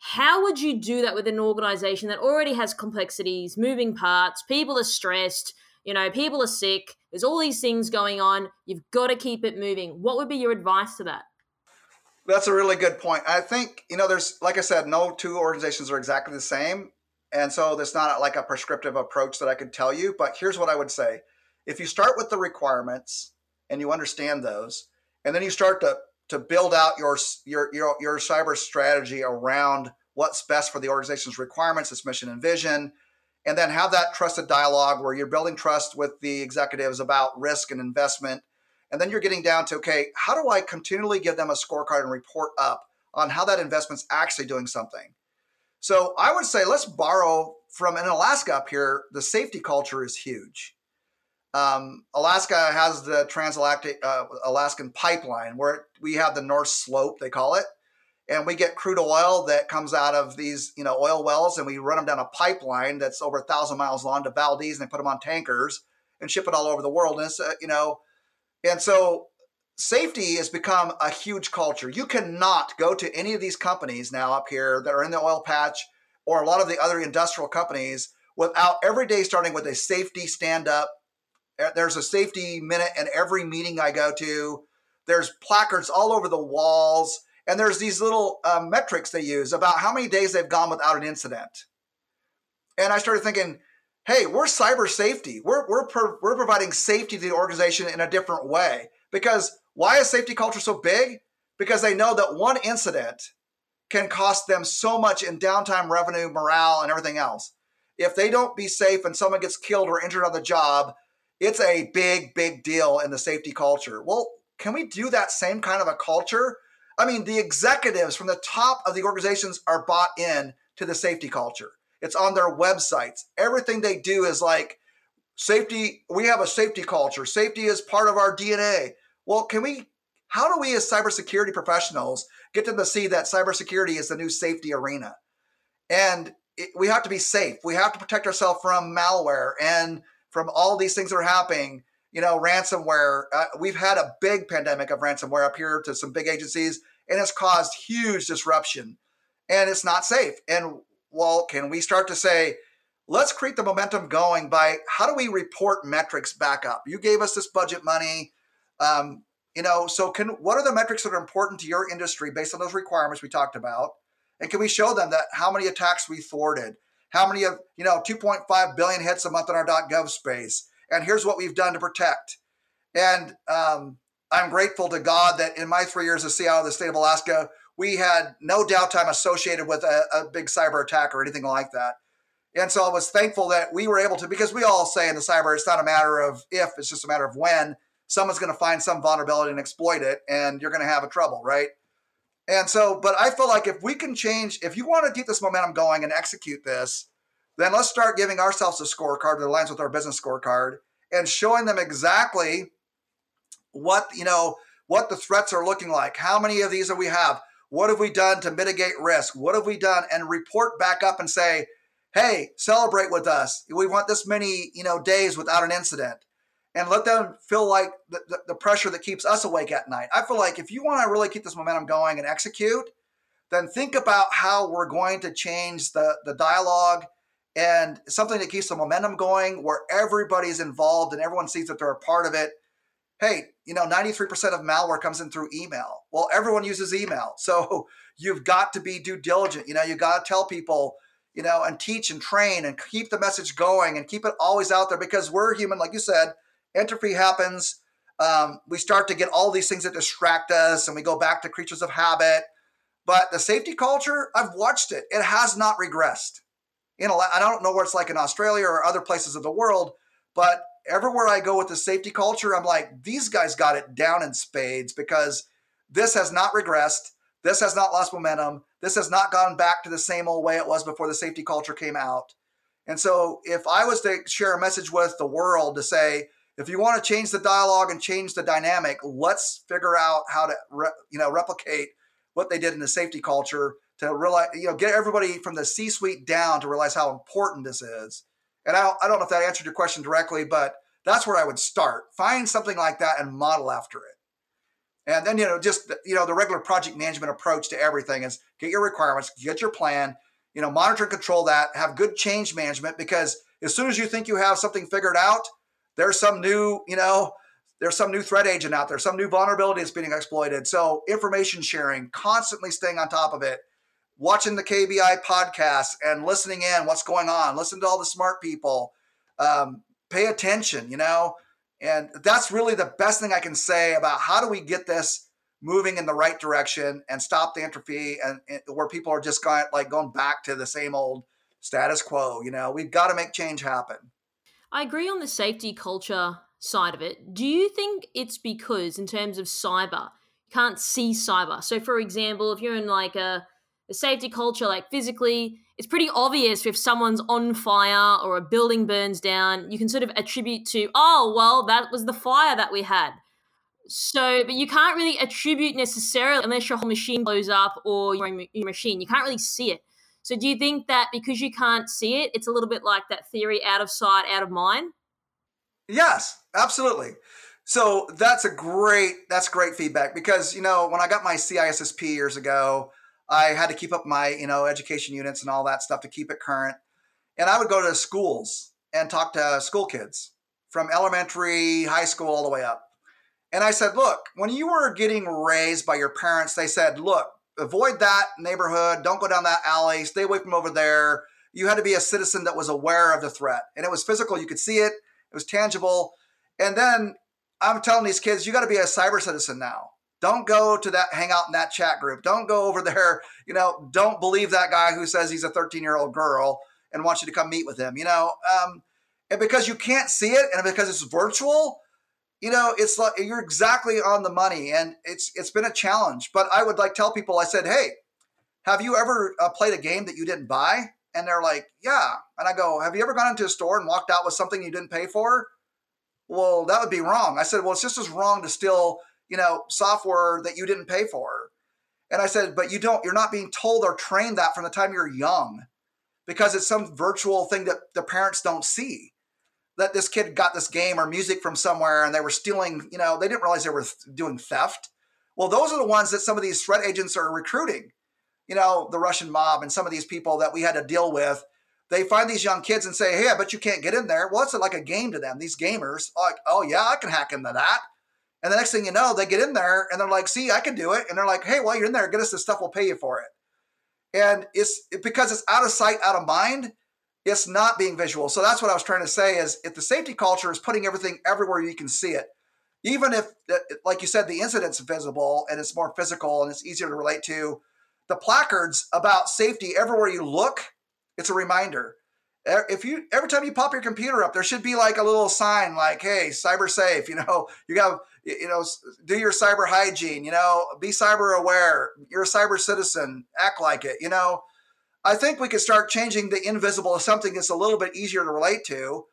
how would you do that with an organization that already has complexities, moving parts, people are stressed, you know, people are sick, there's all these things going on. You've got to keep it moving. What would be your advice to that? That's a really good point. I think, you know, there's, like I said, no two organizations are exactly the same. And so there's not like a prescriptive approach that I could tell you. But here's what I would say if you start with the requirements and you understand those, and then you start to to build out your your your, your cyber strategy around what's best for the organization's requirements, its mission and vision, and then have that trusted dialogue where you're building trust with the executives about risk and investment. And then you're getting down to okay, how do I continually give them a scorecard and report up on how that investment's actually doing something? So I would say let's borrow from in Alaska up here, the safety culture is huge. Um, Alaska has the transatlantic uh, Alaskan pipeline where we have the North Slope, they call it, and we get crude oil that comes out of these, you know, oil wells, and we run them down a pipeline that's over a thousand miles long to Valdez, and they put them on tankers and ship it all over the world. And uh, you know, and so safety has become a huge culture. You cannot go to any of these companies now up here that are in the oil patch or a lot of the other industrial companies without every day starting with a safety stand up there's a safety minute in every meeting I go to. There's placards all over the walls, and there's these little uh, metrics they use about how many days they've gone without an incident. And I started thinking, hey, we're cyber safety. We're we're we're providing safety to the organization in a different way because Why is safety culture so big? Because they know that one incident can cost them so much in downtime revenue, morale, and everything else. If they don't be safe and someone gets killed or injured on the job, it's a big, big deal in the safety culture. Well, can we do that same kind of a culture? I mean, the executives from the top of the organizations are bought in to the safety culture. It's on their websites. Everything they do is like safety. We have a safety culture. Safety is part of our DNA. Well, can we, how do we as cybersecurity professionals get them to see that cybersecurity is the new safety arena? And it, we have to be safe. We have to protect ourselves from malware and from all these things that are happening. You know, ransomware. Uh, we've had a big pandemic of ransomware up here to some big agencies, and it's caused huge disruption. And it's not safe. And well, can we start to say, let's create the momentum going by how do we report metrics back up? You gave us this budget money. Um, you know, so can what are the metrics that are important to your industry based on those requirements we talked about? And can we show them that how many attacks we thwarted, how many of, you know, 2.5 billion hits a month in our .gov space, and here's what we've done to protect. And um, I'm grateful to God that in my three years as CIO of the state of Alaska, we had no downtime associated with a, a big cyber attack or anything like that. And so I was thankful that we were able to, because we all say in the cyber, it's not a matter of if, it's just a matter of when someone's going to find some vulnerability and exploit it, and you're going to have a trouble, right? And so, but I feel like if we can change, if you want to keep this momentum going and execute this, then let's start giving ourselves a scorecard that aligns with our business scorecard and showing them exactly what, you know, what the threats are looking like. How many of these do we have? What have we done to mitigate risk? What have we done? And report back up and say, hey, celebrate with us. We want this many, you know, days without an incident. And let them feel like the, the, the pressure that keeps us awake at night. I feel like if you want to really keep this momentum going and execute, then think about how we're going to change the, the dialogue and something that keeps the momentum going where everybody's involved and everyone sees that they're a part of it. Hey, you know, 93% of malware comes in through email. Well, everyone uses email. So you've got to be due diligent. You know, you got to tell people, you know, and teach and train and keep the message going and keep it always out there because we're human, like you said. Entropy happens. Um, we start to get all these things that distract us and we go back to creatures of habit. But the safety culture, I've watched it. It has not regressed. In a, I don't know where it's like in Australia or other places of the world, but everywhere I go with the safety culture, I'm like, these guys got it down in spades because this has not regressed. This has not lost momentum. This has not gone back to the same old way it was before the safety culture came out. And so, if I was to share a message with the world to say, if you want to change the dialogue and change the dynamic, let's figure out how to, re- you know, replicate what they did in the safety culture to realize, you know, get everybody from the C-suite down to realize how important this is. And I, I don't know if that answered your question directly, but that's where I would start. Find something like that and model after it. And then, you know, just, you know, the regular project management approach to everything is get your requirements, get your plan, you know, monitor and control that, have good change management because as soon as you think you have something figured out, there's some new, you know, there's some new threat agent out there, some new vulnerability that's being exploited. So information sharing, constantly staying on top of it, watching the KBKast podcast and listening in what's going on, listen to all the smart people, um, pay attention, you know, and that's really the best thing I can say about how do we get this moving in the right direction and stop the entropy and, and where people are just going like going back to the same old status quo. You know, we've got to make change happen. I agree on the safety culture side of it. Do you think it's because, in terms of cyber, you can't see cyber? So, for example, if you're in like a, a safety culture, like physically, it's pretty obvious if someone's on fire or a building burns down, you can sort of attribute to, oh, well, that was the fire that we had. So, but you can't really attribute necessarily unless your whole machine blows up or your, your machine. You can't really see it. So, do you think that because you can't see it, it's a little bit like that theory out of sight, out of mind? Yes, absolutely. So that's a great that's great feedback because you know when I got my CISSP years ago, I had to keep up my you know education units and all that stuff to keep it current, and I would go to schools and talk to school kids from elementary, high school, all the way up. And I said, look, when you were getting raised by your parents, they said, look, avoid that neighborhood, don't go down that alley, stay away from over there. You had to be a citizen that was aware of the threat, and it was physical. You could see it. It was tangible. And then I'm telling these kids, you got to be a cyber citizen now. Don't go to that, hang out in that chat group. Don't go over there. You know, don't believe that guy who says he's a 13 year old girl and wants you to come meet with him. You know, um, and because you can't see it, and because it's virtual, you know, it's like you're exactly on the money, and it's it's been a challenge. But I would like tell people, I said, hey, have you ever uh, played a game that you didn't buy? And they're like, yeah. And I go, have you ever gone into a store and walked out with something you didn't pay for? Well, that would be wrong. I said, well, it's just as wrong to steal, you know, software that you didn't pay for. And I said, but you don't, you're not being told or trained that from the time you're young because it's some virtual thing that the parents don't see. That this kid got this game or music from somewhere and they were stealing, you know, they didn't realize they were doing theft. Well, those are the ones that some of these threat agents are recruiting you know, the Russian mob and some of these people that we had to deal with, they find these young kids and say, Hey, I bet you can't get in there. Well, it's like a game to them. These gamers, like, oh yeah, I can hack into that. And the next thing you know, they get in there and they're like, see, I can do it. And they're like, hey, while you're in there, get us this stuff, we'll pay you for it. And it's it, because it's out of sight, out of mind, it's not being visual. So that's what I was trying to say is if the safety culture is putting everything everywhere you can see it, even if, like you said, the incident's visible and it's more physical and it's easier to relate to, the placards about safety everywhere you look, it's a reminder. If you every time you pop your computer up, there should be like a little sign like, "Hey, cyber safe." You know, you got you know, do your cyber hygiene. You know, be cyber aware. You're a cyber citizen. Act like it. You know, I think we could start changing the invisible to something that's a little bit easier to relate to.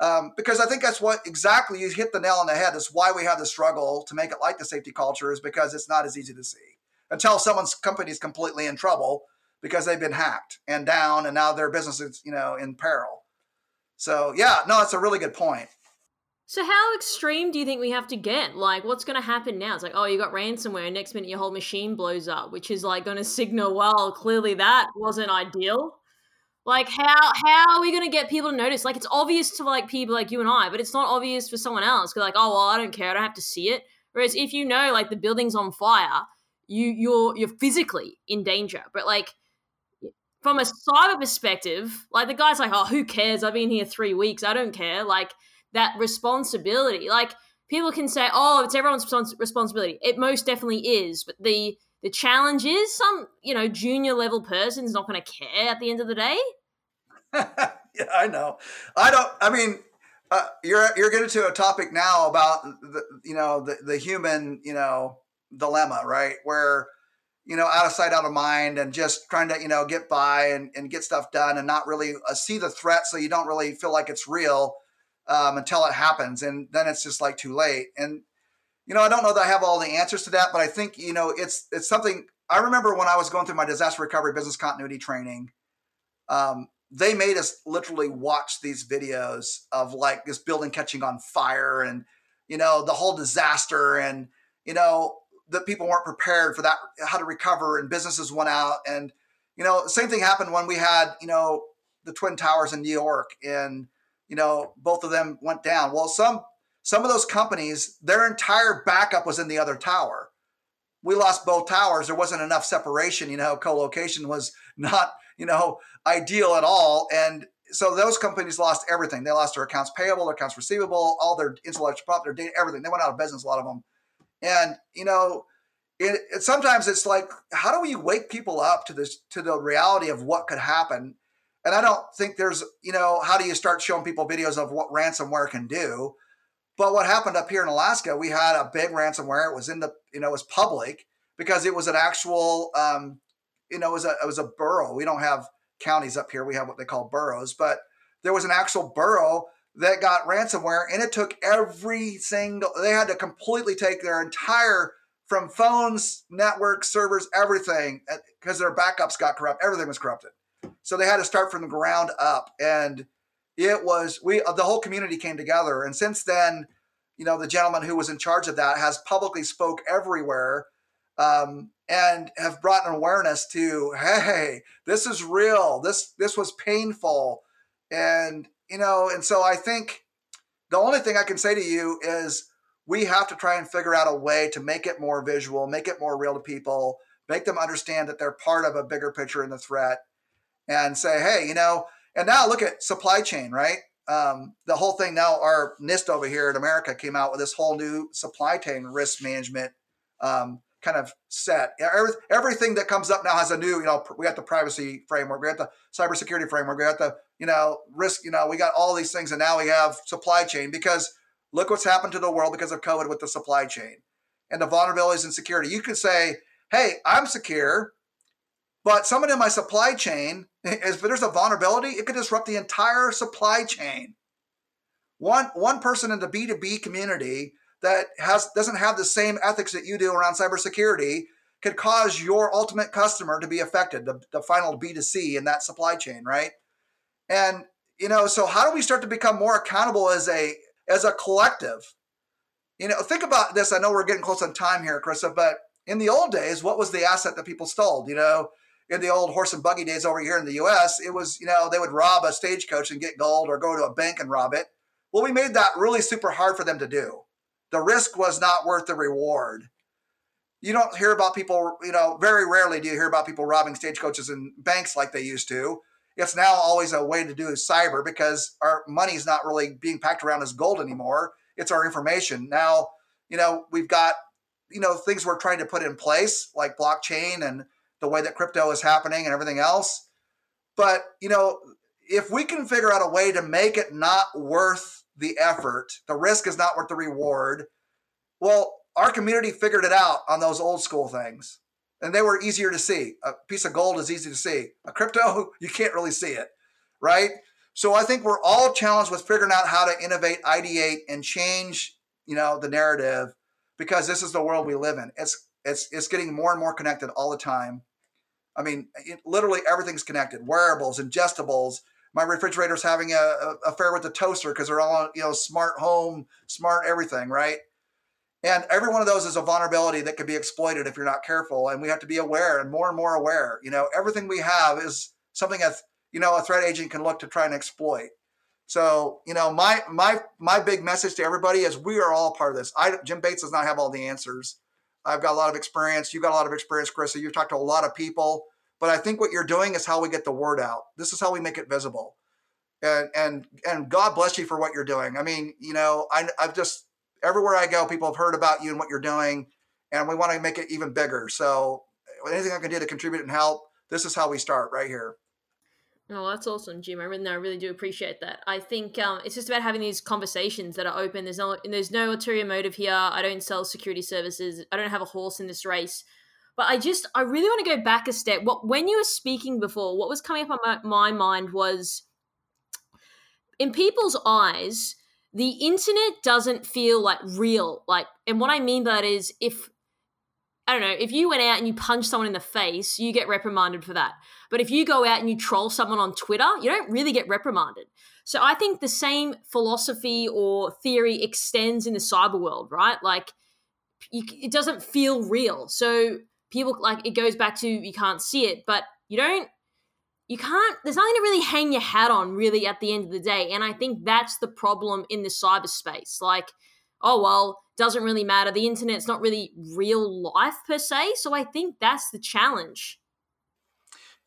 Um, because I think that's what exactly you hit the nail on the head. That's why we have the struggle to make it like the safety culture is because it's not as easy to see until someone's company is completely in trouble because they've been hacked and down and now their business is you know in peril so yeah no that's a really good point so how extreme do you think we have to get like what's going to happen now it's like oh you got ransomware next minute your whole machine blows up which is like going to signal well clearly that wasn't ideal like how how are we going to get people to notice like it's obvious to like people like you and i but it's not obvious for someone else because like oh well i don't care i don't have to see it whereas if you know like the building's on fire you you're you're physically in danger. But like from a cyber perspective, like the guy's like, oh, who cares? I've been here three weeks. I don't care. Like that responsibility. Like people can say, oh, it's everyone's responsibility. It most definitely is. But the the challenge is some you know junior level person's not going to care at the end of the day. yeah, I know. I don't. I mean, uh, you're you're getting to a topic now about the you know the the human you know dilemma, right? Where, you know, out of sight, out of mind, and just trying to, you know, get by and, and get stuff done and not really uh, see the threat so you don't really feel like it's real um, until it happens. And then it's just like too late. And, you know, I don't know that I have all the answers to that, but I think, you know, it's, it's something I remember when I was going through my disaster recovery business continuity training. Um, they made us literally watch these videos of like this building catching on fire and you know the whole disaster and you know that people weren't prepared for that, how to recover, and businesses went out. And you know, same thing happened when we had you know the twin towers in New York, and you know both of them went down. Well, some some of those companies, their entire backup was in the other tower. We lost both towers. There wasn't enough separation. You know, co-location was not you know ideal at all, and so those companies lost everything. They lost their accounts payable, their accounts receivable, all their intellectual property, their data, everything. They went out of business. A lot of them and you know, it, it, sometimes it's like, how do we wake people up to this to the reality of what could happen? And I don't think there's, you know, how do you start showing people videos of what ransomware can do? But what happened up here in Alaska, we had a big ransomware. It was in the, you know, it was public because it was an actual, um, you know, it was a it was a borough. We don't have counties up here. We have what they call boroughs, but there was an actual borough that got ransomware and it took every single they had to completely take their entire from phones networks servers everything because their backups got corrupt everything was corrupted so they had to start from the ground up and it was we the whole community came together and since then you know the gentleman who was in charge of that has publicly spoke everywhere um, and have brought an awareness to hey this is real. This this was painful. And you know, and so I think the only thing I can say to you is we have to try and figure out a way to make it more visual, make it more real to people, make them understand that they're part of a bigger picture in the threat, and say, hey, you know, and now look at supply chain, right? um, the whole thing now, our NIST over here in America came out with this whole new supply chain risk management um, kind of set. Every, everything that comes up now has a new, you know, we got the privacy framework, we got the cybersecurity framework, we got the, you know, risk, you know, we got all these things, and now we have supply chain because look what's happened to the world because of COVID with the supply chain and the vulnerabilities and security. You could say, hey, I'm secure, but someone in my supply chain, if there's a vulnerability, it could disrupt the entire supply chain. One one person in the B2B community that has doesn't have the same ethics that you do around cybersecurity could cause your ultimate customer to be affected, the, the final B2C in that supply chain, right? And you know, so how do we start to become more accountable as a as a collective? You know, think about this. I know we're getting close on time here, Karissa, but in the old days, what was the asset that people stole? You know, in the old horse and buggy days over here in the US, it was, you know, they would rob a stagecoach and get gold or go to a bank and rob it. Well, we made that really super hard for them to do. The risk was not worth the reward. You don't hear about people, you know, very rarely do you hear about people robbing stagecoaches and banks like they used to. It's now always a way to do cyber because our money is not really being packed around as gold anymore. It's our information. Now, you know, we've got, you know, things we're trying to put in place like blockchain and the way that crypto is happening and everything else. But, you know, if we can figure out a way to make it not worth the effort, the risk is not worth the reward. Well, our community figured it out on those old school things. And they were easier to see. A piece of gold is easy to see. A crypto, you can't really see it, right? So I think we're all challenged with figuring out how to innovate, ideate, and change, you know, the narrative because this is the world we live in. It's it's it's getting more and more connected all the time. I mean, it, literally everything's connected. Wearables, ingestibles. My refrigerator's having a, a affair with the toaster because they're all you know smart home, smart everything, right? And every one of those is a vulnerability that could be exploited if you're not careful. And we have to be aware and more and more aware. You know, everything we have is something that you know a threat agent can look to try and exploit. So, you know, my my my big message to everybody is we are all part of this. I Jim Bates does not have all the answers. I've got a lot of experience. You've got a lot of experience, Chris. You've talked to a lot of people. But I think what you're doing is how we get the word out. This is how we make it visible. And and and God bless you for what you're doing. I mean, you know, I, I've just everywhere I go, people have heard about you and what you're doing, and we want to make it even bigger. So anything I can do to contribute and help, this is how we start right here. Oh, that's awesome, Jim. I really, I really do appreciate that. I think um, it's just about having these conversations that are open. There's no, there's no ulterior motive here. I don't sell security services. I don't have a horse in this race. But I just, I really want to go back a step. What when you were speaking before, what was coming up on my, my mind was, in people's eyes, the internet doesn't feel like real. Like, and what I mean by that is, if I don't know, if you went out and you punched someone in the face, you get reprimanded for that. But if you go out and you troll someone on Twitter, you don't really get reprimanded. So I think the same philosophy or theory extends in the cyber world, right? Like you, it doesn't feel real. So people like it goes back to you can't see it, but you don't you can't there's nothing to really hang your hat on really at the end of the day. And I think that's the problem in the cyberspace. Like, oh well, doesn't really matter. The internet's not really real life per se. So I think that's the challenge.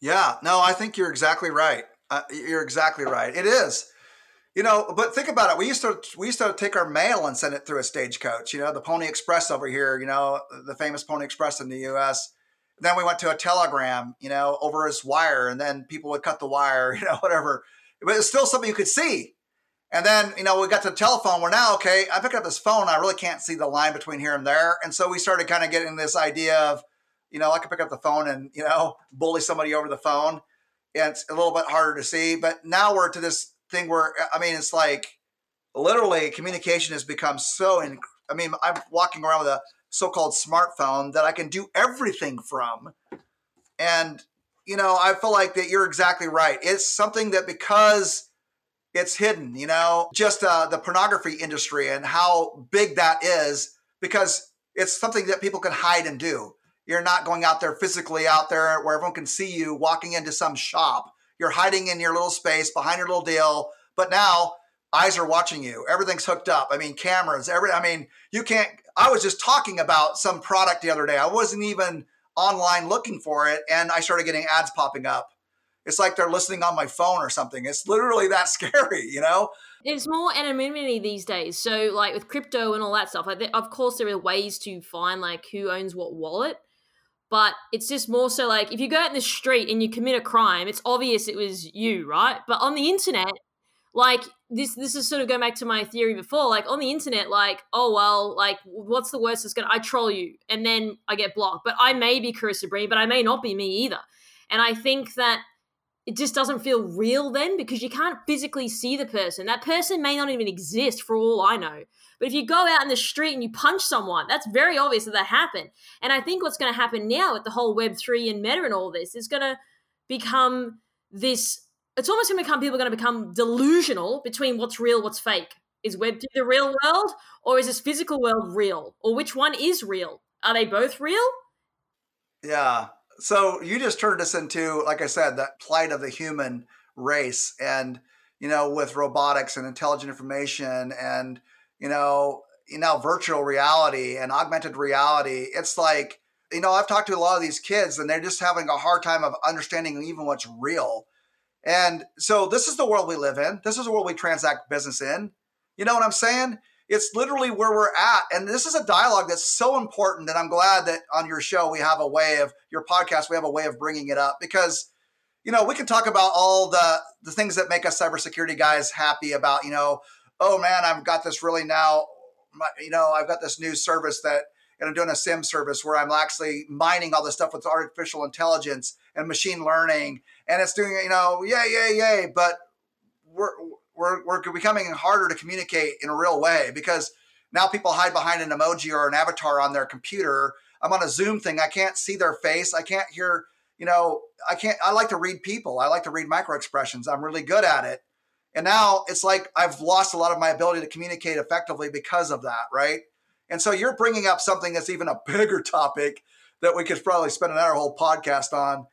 Yeah, no, I think you're exactly right. Uh, you're exactly right. It is. You know, but think about it. We used to we used to take our mail and send it through a stagecoach. You know, the Pony Express over here. You know, the famous Pony Express in the U.S. Then we went to a telegram. You know, over his wire, and then people would cut the wire. You know, whatever. But it's still something you could see. And then, you know, we got to the telephone. We're now, okay, I pick up this phone. I really can't see the line between here and there. And so we started kind of getting this idea of, you know, I could pick up the phone and, you know, bully somebody over the phone. And it's a little bit harder to see. But now we're to this thing where, I mean, it's like literally communication has become so, in, I mean, I'm walking around with a so called smartphone that I can do everything from. And, you know, I feel like that you're exactly right. It's something that because, it's hidden, you know, just uh, the pornography industry and how big that is because it's something that people can hide and do. You're not going out there physically out there where everyone can see you walking into some shop. You're hiding in your little space behind your little deal. But now eyes are watching you. Everything's hooked up. I mean, cameras, every, I mean, you can't, I was just talking about some product the other day. I wasn't even online looking for it. And I started getting ads popping up it's like they're listening on my phone or something. It's literally that scary, you know? It's more anonymity these days. So, like with crypto and all that stuff, like, of course, there are ways to find like who owns what wallet, but it's just more so like if you go out in the street and you commit a crime, it's obvious it was you, right? But on the internet, like this this is sort of going back to my theory before like on the internet like oh well like what's the worst that's gonna i troll you and then i get blocked but i may be Karissa Breen, but i may not be me either and i think that it just doesn't feel real then because you can't physically see the person. That person may not even exist for all I know. But if you go out in the street and you punch someone, that's very obvious that that happened. And I think what's going to happen now with the whole Web3 and meta and all this is going to become this. It's almost going to become people are going to become delusional between what's real, what's fake. Is Web3 the real world or is this physical world real? Or which one is real? Are they both real? Yeah, so you just turned us into, like I said, that plight of the human race. And, you know, with robotics and intelligent information and, you know, you know, virtual reality and augmented reality, it's like, you know, I've talked to a lot of these kids and they're just having a hard time of understanding even what's real. And so this is the world we live in. This is the world we transact business in. You know what I'm saying? It's literally where we're at. And this is a dialogue that's so important. And I'm glad that on your show, we have a way of your podcast, we have a way of bringing it up because, you know, we can talk about all the, the things that make us cybersecurity guys happy about, you know, oh man, I've got this really now, you know, I've got this new service that, and I'm doing a SIEM service where I'm actually mining all this stuff with artificial intelligence and machine learning. And it's doing, you know, yay, yay, yay. But we're, we're, we're becoming harder to communicate in a real way because now people hide behind an emoji or an avatar on their computer. I'm on a Zoom thing. I can't see their face. I can't hear, you know, I can't, I like to read people. I like to read micro expressions. I'm really good at it. And now it's like I've lost a lot of my ability to communicate effectively because of that, right? And so you're bringing up something that's even a bigger topic that we could probably spend another whole podcast on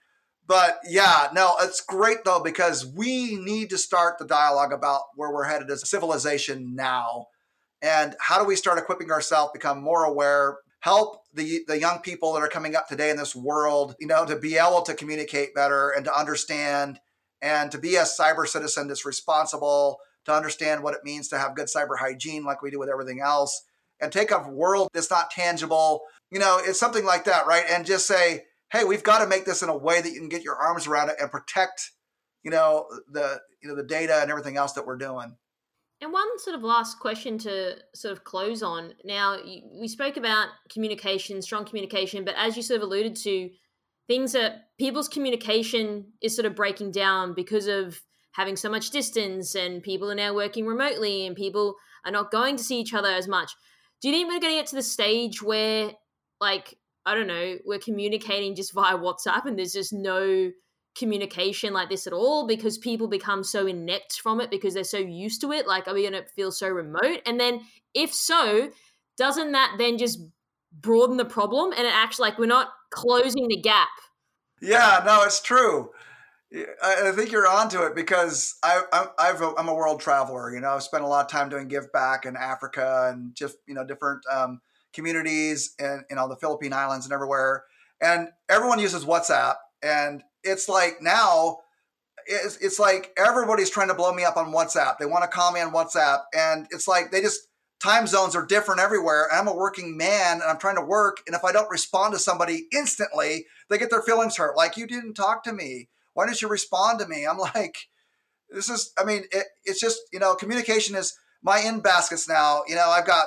but yeah, no, it's great though because we need to start the dialogue about where we're headed as a civilization now, and how do we start equipping ourselves, become more aware, help the the young people that are coming up today in this world, you know, to be able to communicate better and to understand, and to be a cyber citizen that's responsible, to understand what it means to have good cyber hygiene, like we do with everything else, and take a world that's not tangible, you know, it's something like that, right? And just say hey, we've got to make this in a way that you can get your arms around it and protect, you know, the you know the data and everything else that we're doing. And one sort of last question to sort of close on. Now, we spoke about communication, strong communication, but as you sort of alluded to, things that people's communication is sort of breaking down because of having so much distance and people are now working remotely and people are not going to see each other as much. Do you think we're going to get to the stage where, like, I don't know, we're communicating just via WhatsApp and there's just no communication like this at all because people become so inept from it because they're so used to it. Like, are we going to feel so remote? And then, if so, doesn't that then just broaden the problem and it actually like we're not closing the gap? Yeah, no, it's true. I think you're onto it because I, am a world traveler. You know, I've spent a lot of time doing give back in Africa and just you know different um, communities and you know the Philippine Islands and everywhere, and everyone uses WhatsApp, and it's like now. It's, it's like everybody's trying to blow me up on WhatsApp. They want to call me on WhatsApp, and it's like they just time zones are different everywhere. I'm a working man and I'm trying to work. And if I don't respond to somebody instantly, they get their feelings hurt. Like, you didn't talk to me. Why didn't you respond to me? I'm like, this is, I mean, it, it's just, you know, communication is my in baskets now. You know, I've got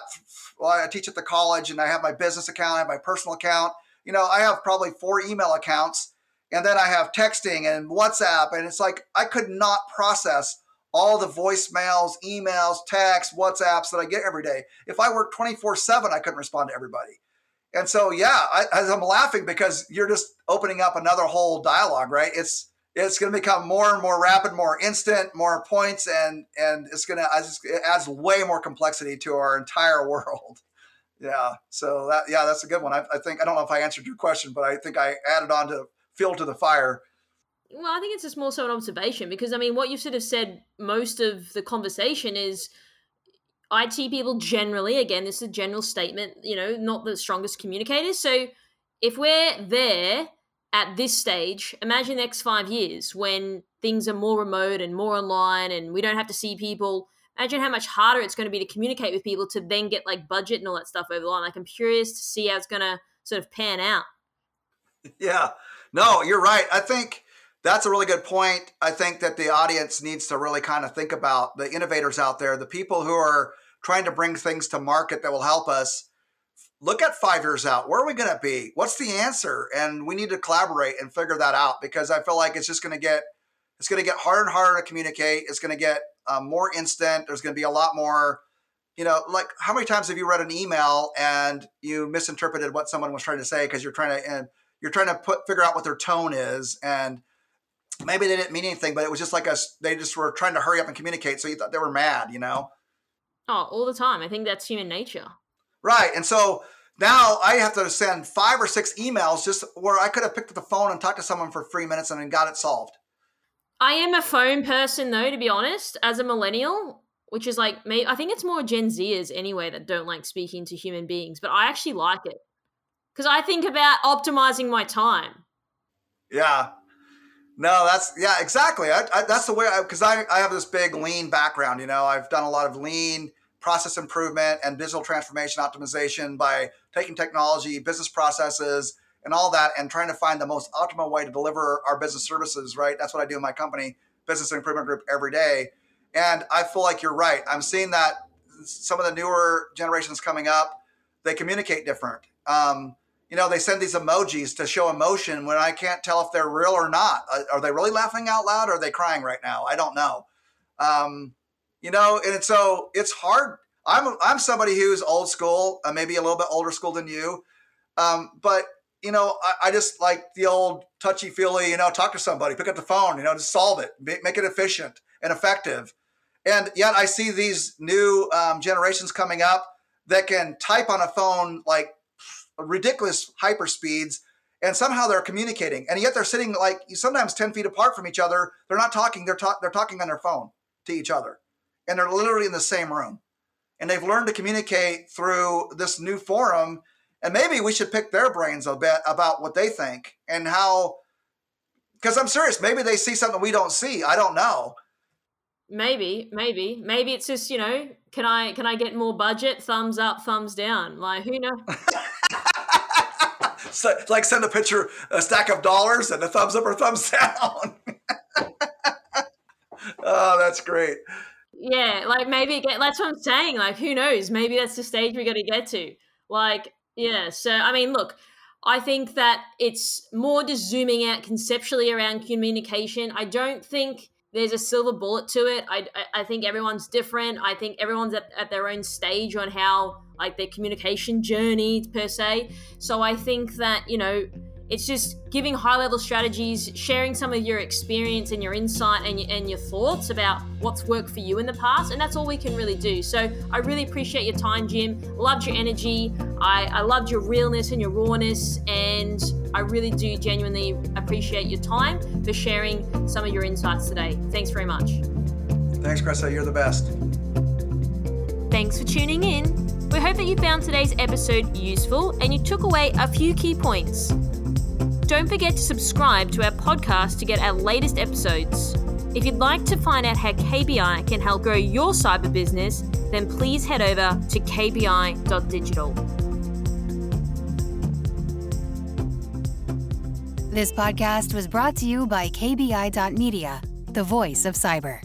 well, I teach at the college and I have my business account, I have my personal account. You know, I have probably four email accounts and then I have texting and WhatsApp. And it's like I could not process all the voicemails, emails, texts, WhatsApps that I get every day. If I worked 24 7, I couldn't respond to everybody. And so, yeah, I, I'm laughing because you're just opening up another whole dialogue, right? It's it's going to become more and more rapid, more instant, more points, and and it's going to it adds way more complexity to our entire world. Yeah, so that yeah, that's a good one. I, I think I don't know if I answered your question, but I think I added on to fuel to the fire. Well, I think it's just more so an observation because I mean, what you've sort of said most of the conversation is IT people generally, again, this is a general statement, you know, not the strongest communicators. So if we're there at this stage, imagine the next five years when things are more remote and more online and we don't have to see people. Imagine how much harder it's going to be to communicate with people to then get like budget and all that stuff over the line. Like I'm curious to see how it's going to sort of pan out. Yeah, no, you're right. I think that's a really good point. I think that the audience needs to really kind of think about the innovators out there, the people who are trying to bring things to market that will help us. Look at five years out. Where are we going to be? What's the answer? And we need to collaborate and figure that out because I feel like it's just going to get it's going to get harder and harder to communicate. It's going to get um, more instant. There's going to be a lot more you know, like how many times have you read an email and you misinterpreted what someone was trying to say because you're trying to and you're trying to put figure out what their tone is and maybe they didn't mean anything, but it was just like us. They just were trying to hurry up and communicate, so you thought they were mad, you know? Oh, all the time. I think that's human nature. Right, and so now I have to send five or six emails just where I could have picked up the phone and talked to someone for three minutes and then got it solved. I am a phone person, though, to be honest. As a millennial, which is like me, I think it's more Gen Zers anyway that don't like speaking to human beings, but I actually like it because I think about optimizing my time. Yeah, no, that's yeah, exactly. I, I, that's the way because I, I, I have this big lean background. You know, I've done a lot of lean process improvement and digital transformation optimization by taking technology, business processes, and all that, and trying to find the most optimal way to deliver our business services. Right, that's what I do in my company, Business Improvement Group, every day. And I feel like you're right. I'm seeing that some of the newer generations coming up, they communicate different. Um, you know, they send these emojis to show emotion when I can't tell if they're real or not. Uh, are they really laughing out loud or are they crying right now? I don't know. Um, you know, and so it's hard. I'm I'm somebody who's old school, uh, maybe a little bit older school than you, um, but you know, I, I, just like the old touchy feely. You know, talk to somebody, pick up the phone. You know, just solve it, make it efficient and effective. And yet, I see these new um, generations coming up that can type on a phone like ridiculous hyper speeds and somehow they're communicating and yet they're sitting like sometimes 10 feet apart from each other they're not talking they're, ta- they're talking on their phone to each other and they're literally in the same room and they've learned to communicate through this new forum and maybe we should pick their brains a bit about what they think and how because i'm serious maybe they see something we don't see i don't know maybe maybe maybe it's just you know can i can i get more budget thumbs up thumbs down like who knows so, like send a picture, a stack of dollars, and a thumbs up or thumbs down. oh, that's great. Yeah, like maybe get. That's what I'm saying. Like, who knows? Maybe that's the stage we got to get to. Like, yeah. So, I mean, look, I think that it's more just zooming out conceptually around communication. I don't think there's a silver bullet to it. I, I think everyone's different. I think everyone's at, at their own stage on how like their communication journey per se. So I think that, you know, it's just giving high level strategies, sharing some of your experience and your insight and your, and your thoughts about what's worked for you in the past. And that's all we can really do. So I really appreciate your time, Jim. Loved your energy. I, I loved your realness and your rawness. And I really do genuinely appreciate your time for sharing some of your insights today. Thanks very much. Thanks, Krista. You're the best. Thanks for tuning in. We hope that you found today's episode useful and you took away a few key points. Don't forget to subscribe to our podcast to get our latest episodes. If you'd like to find out how KBI can help grow your cyber business, then please head over to kbi.digital. This podcast was brought to you by KBI.media, the voice of cyber.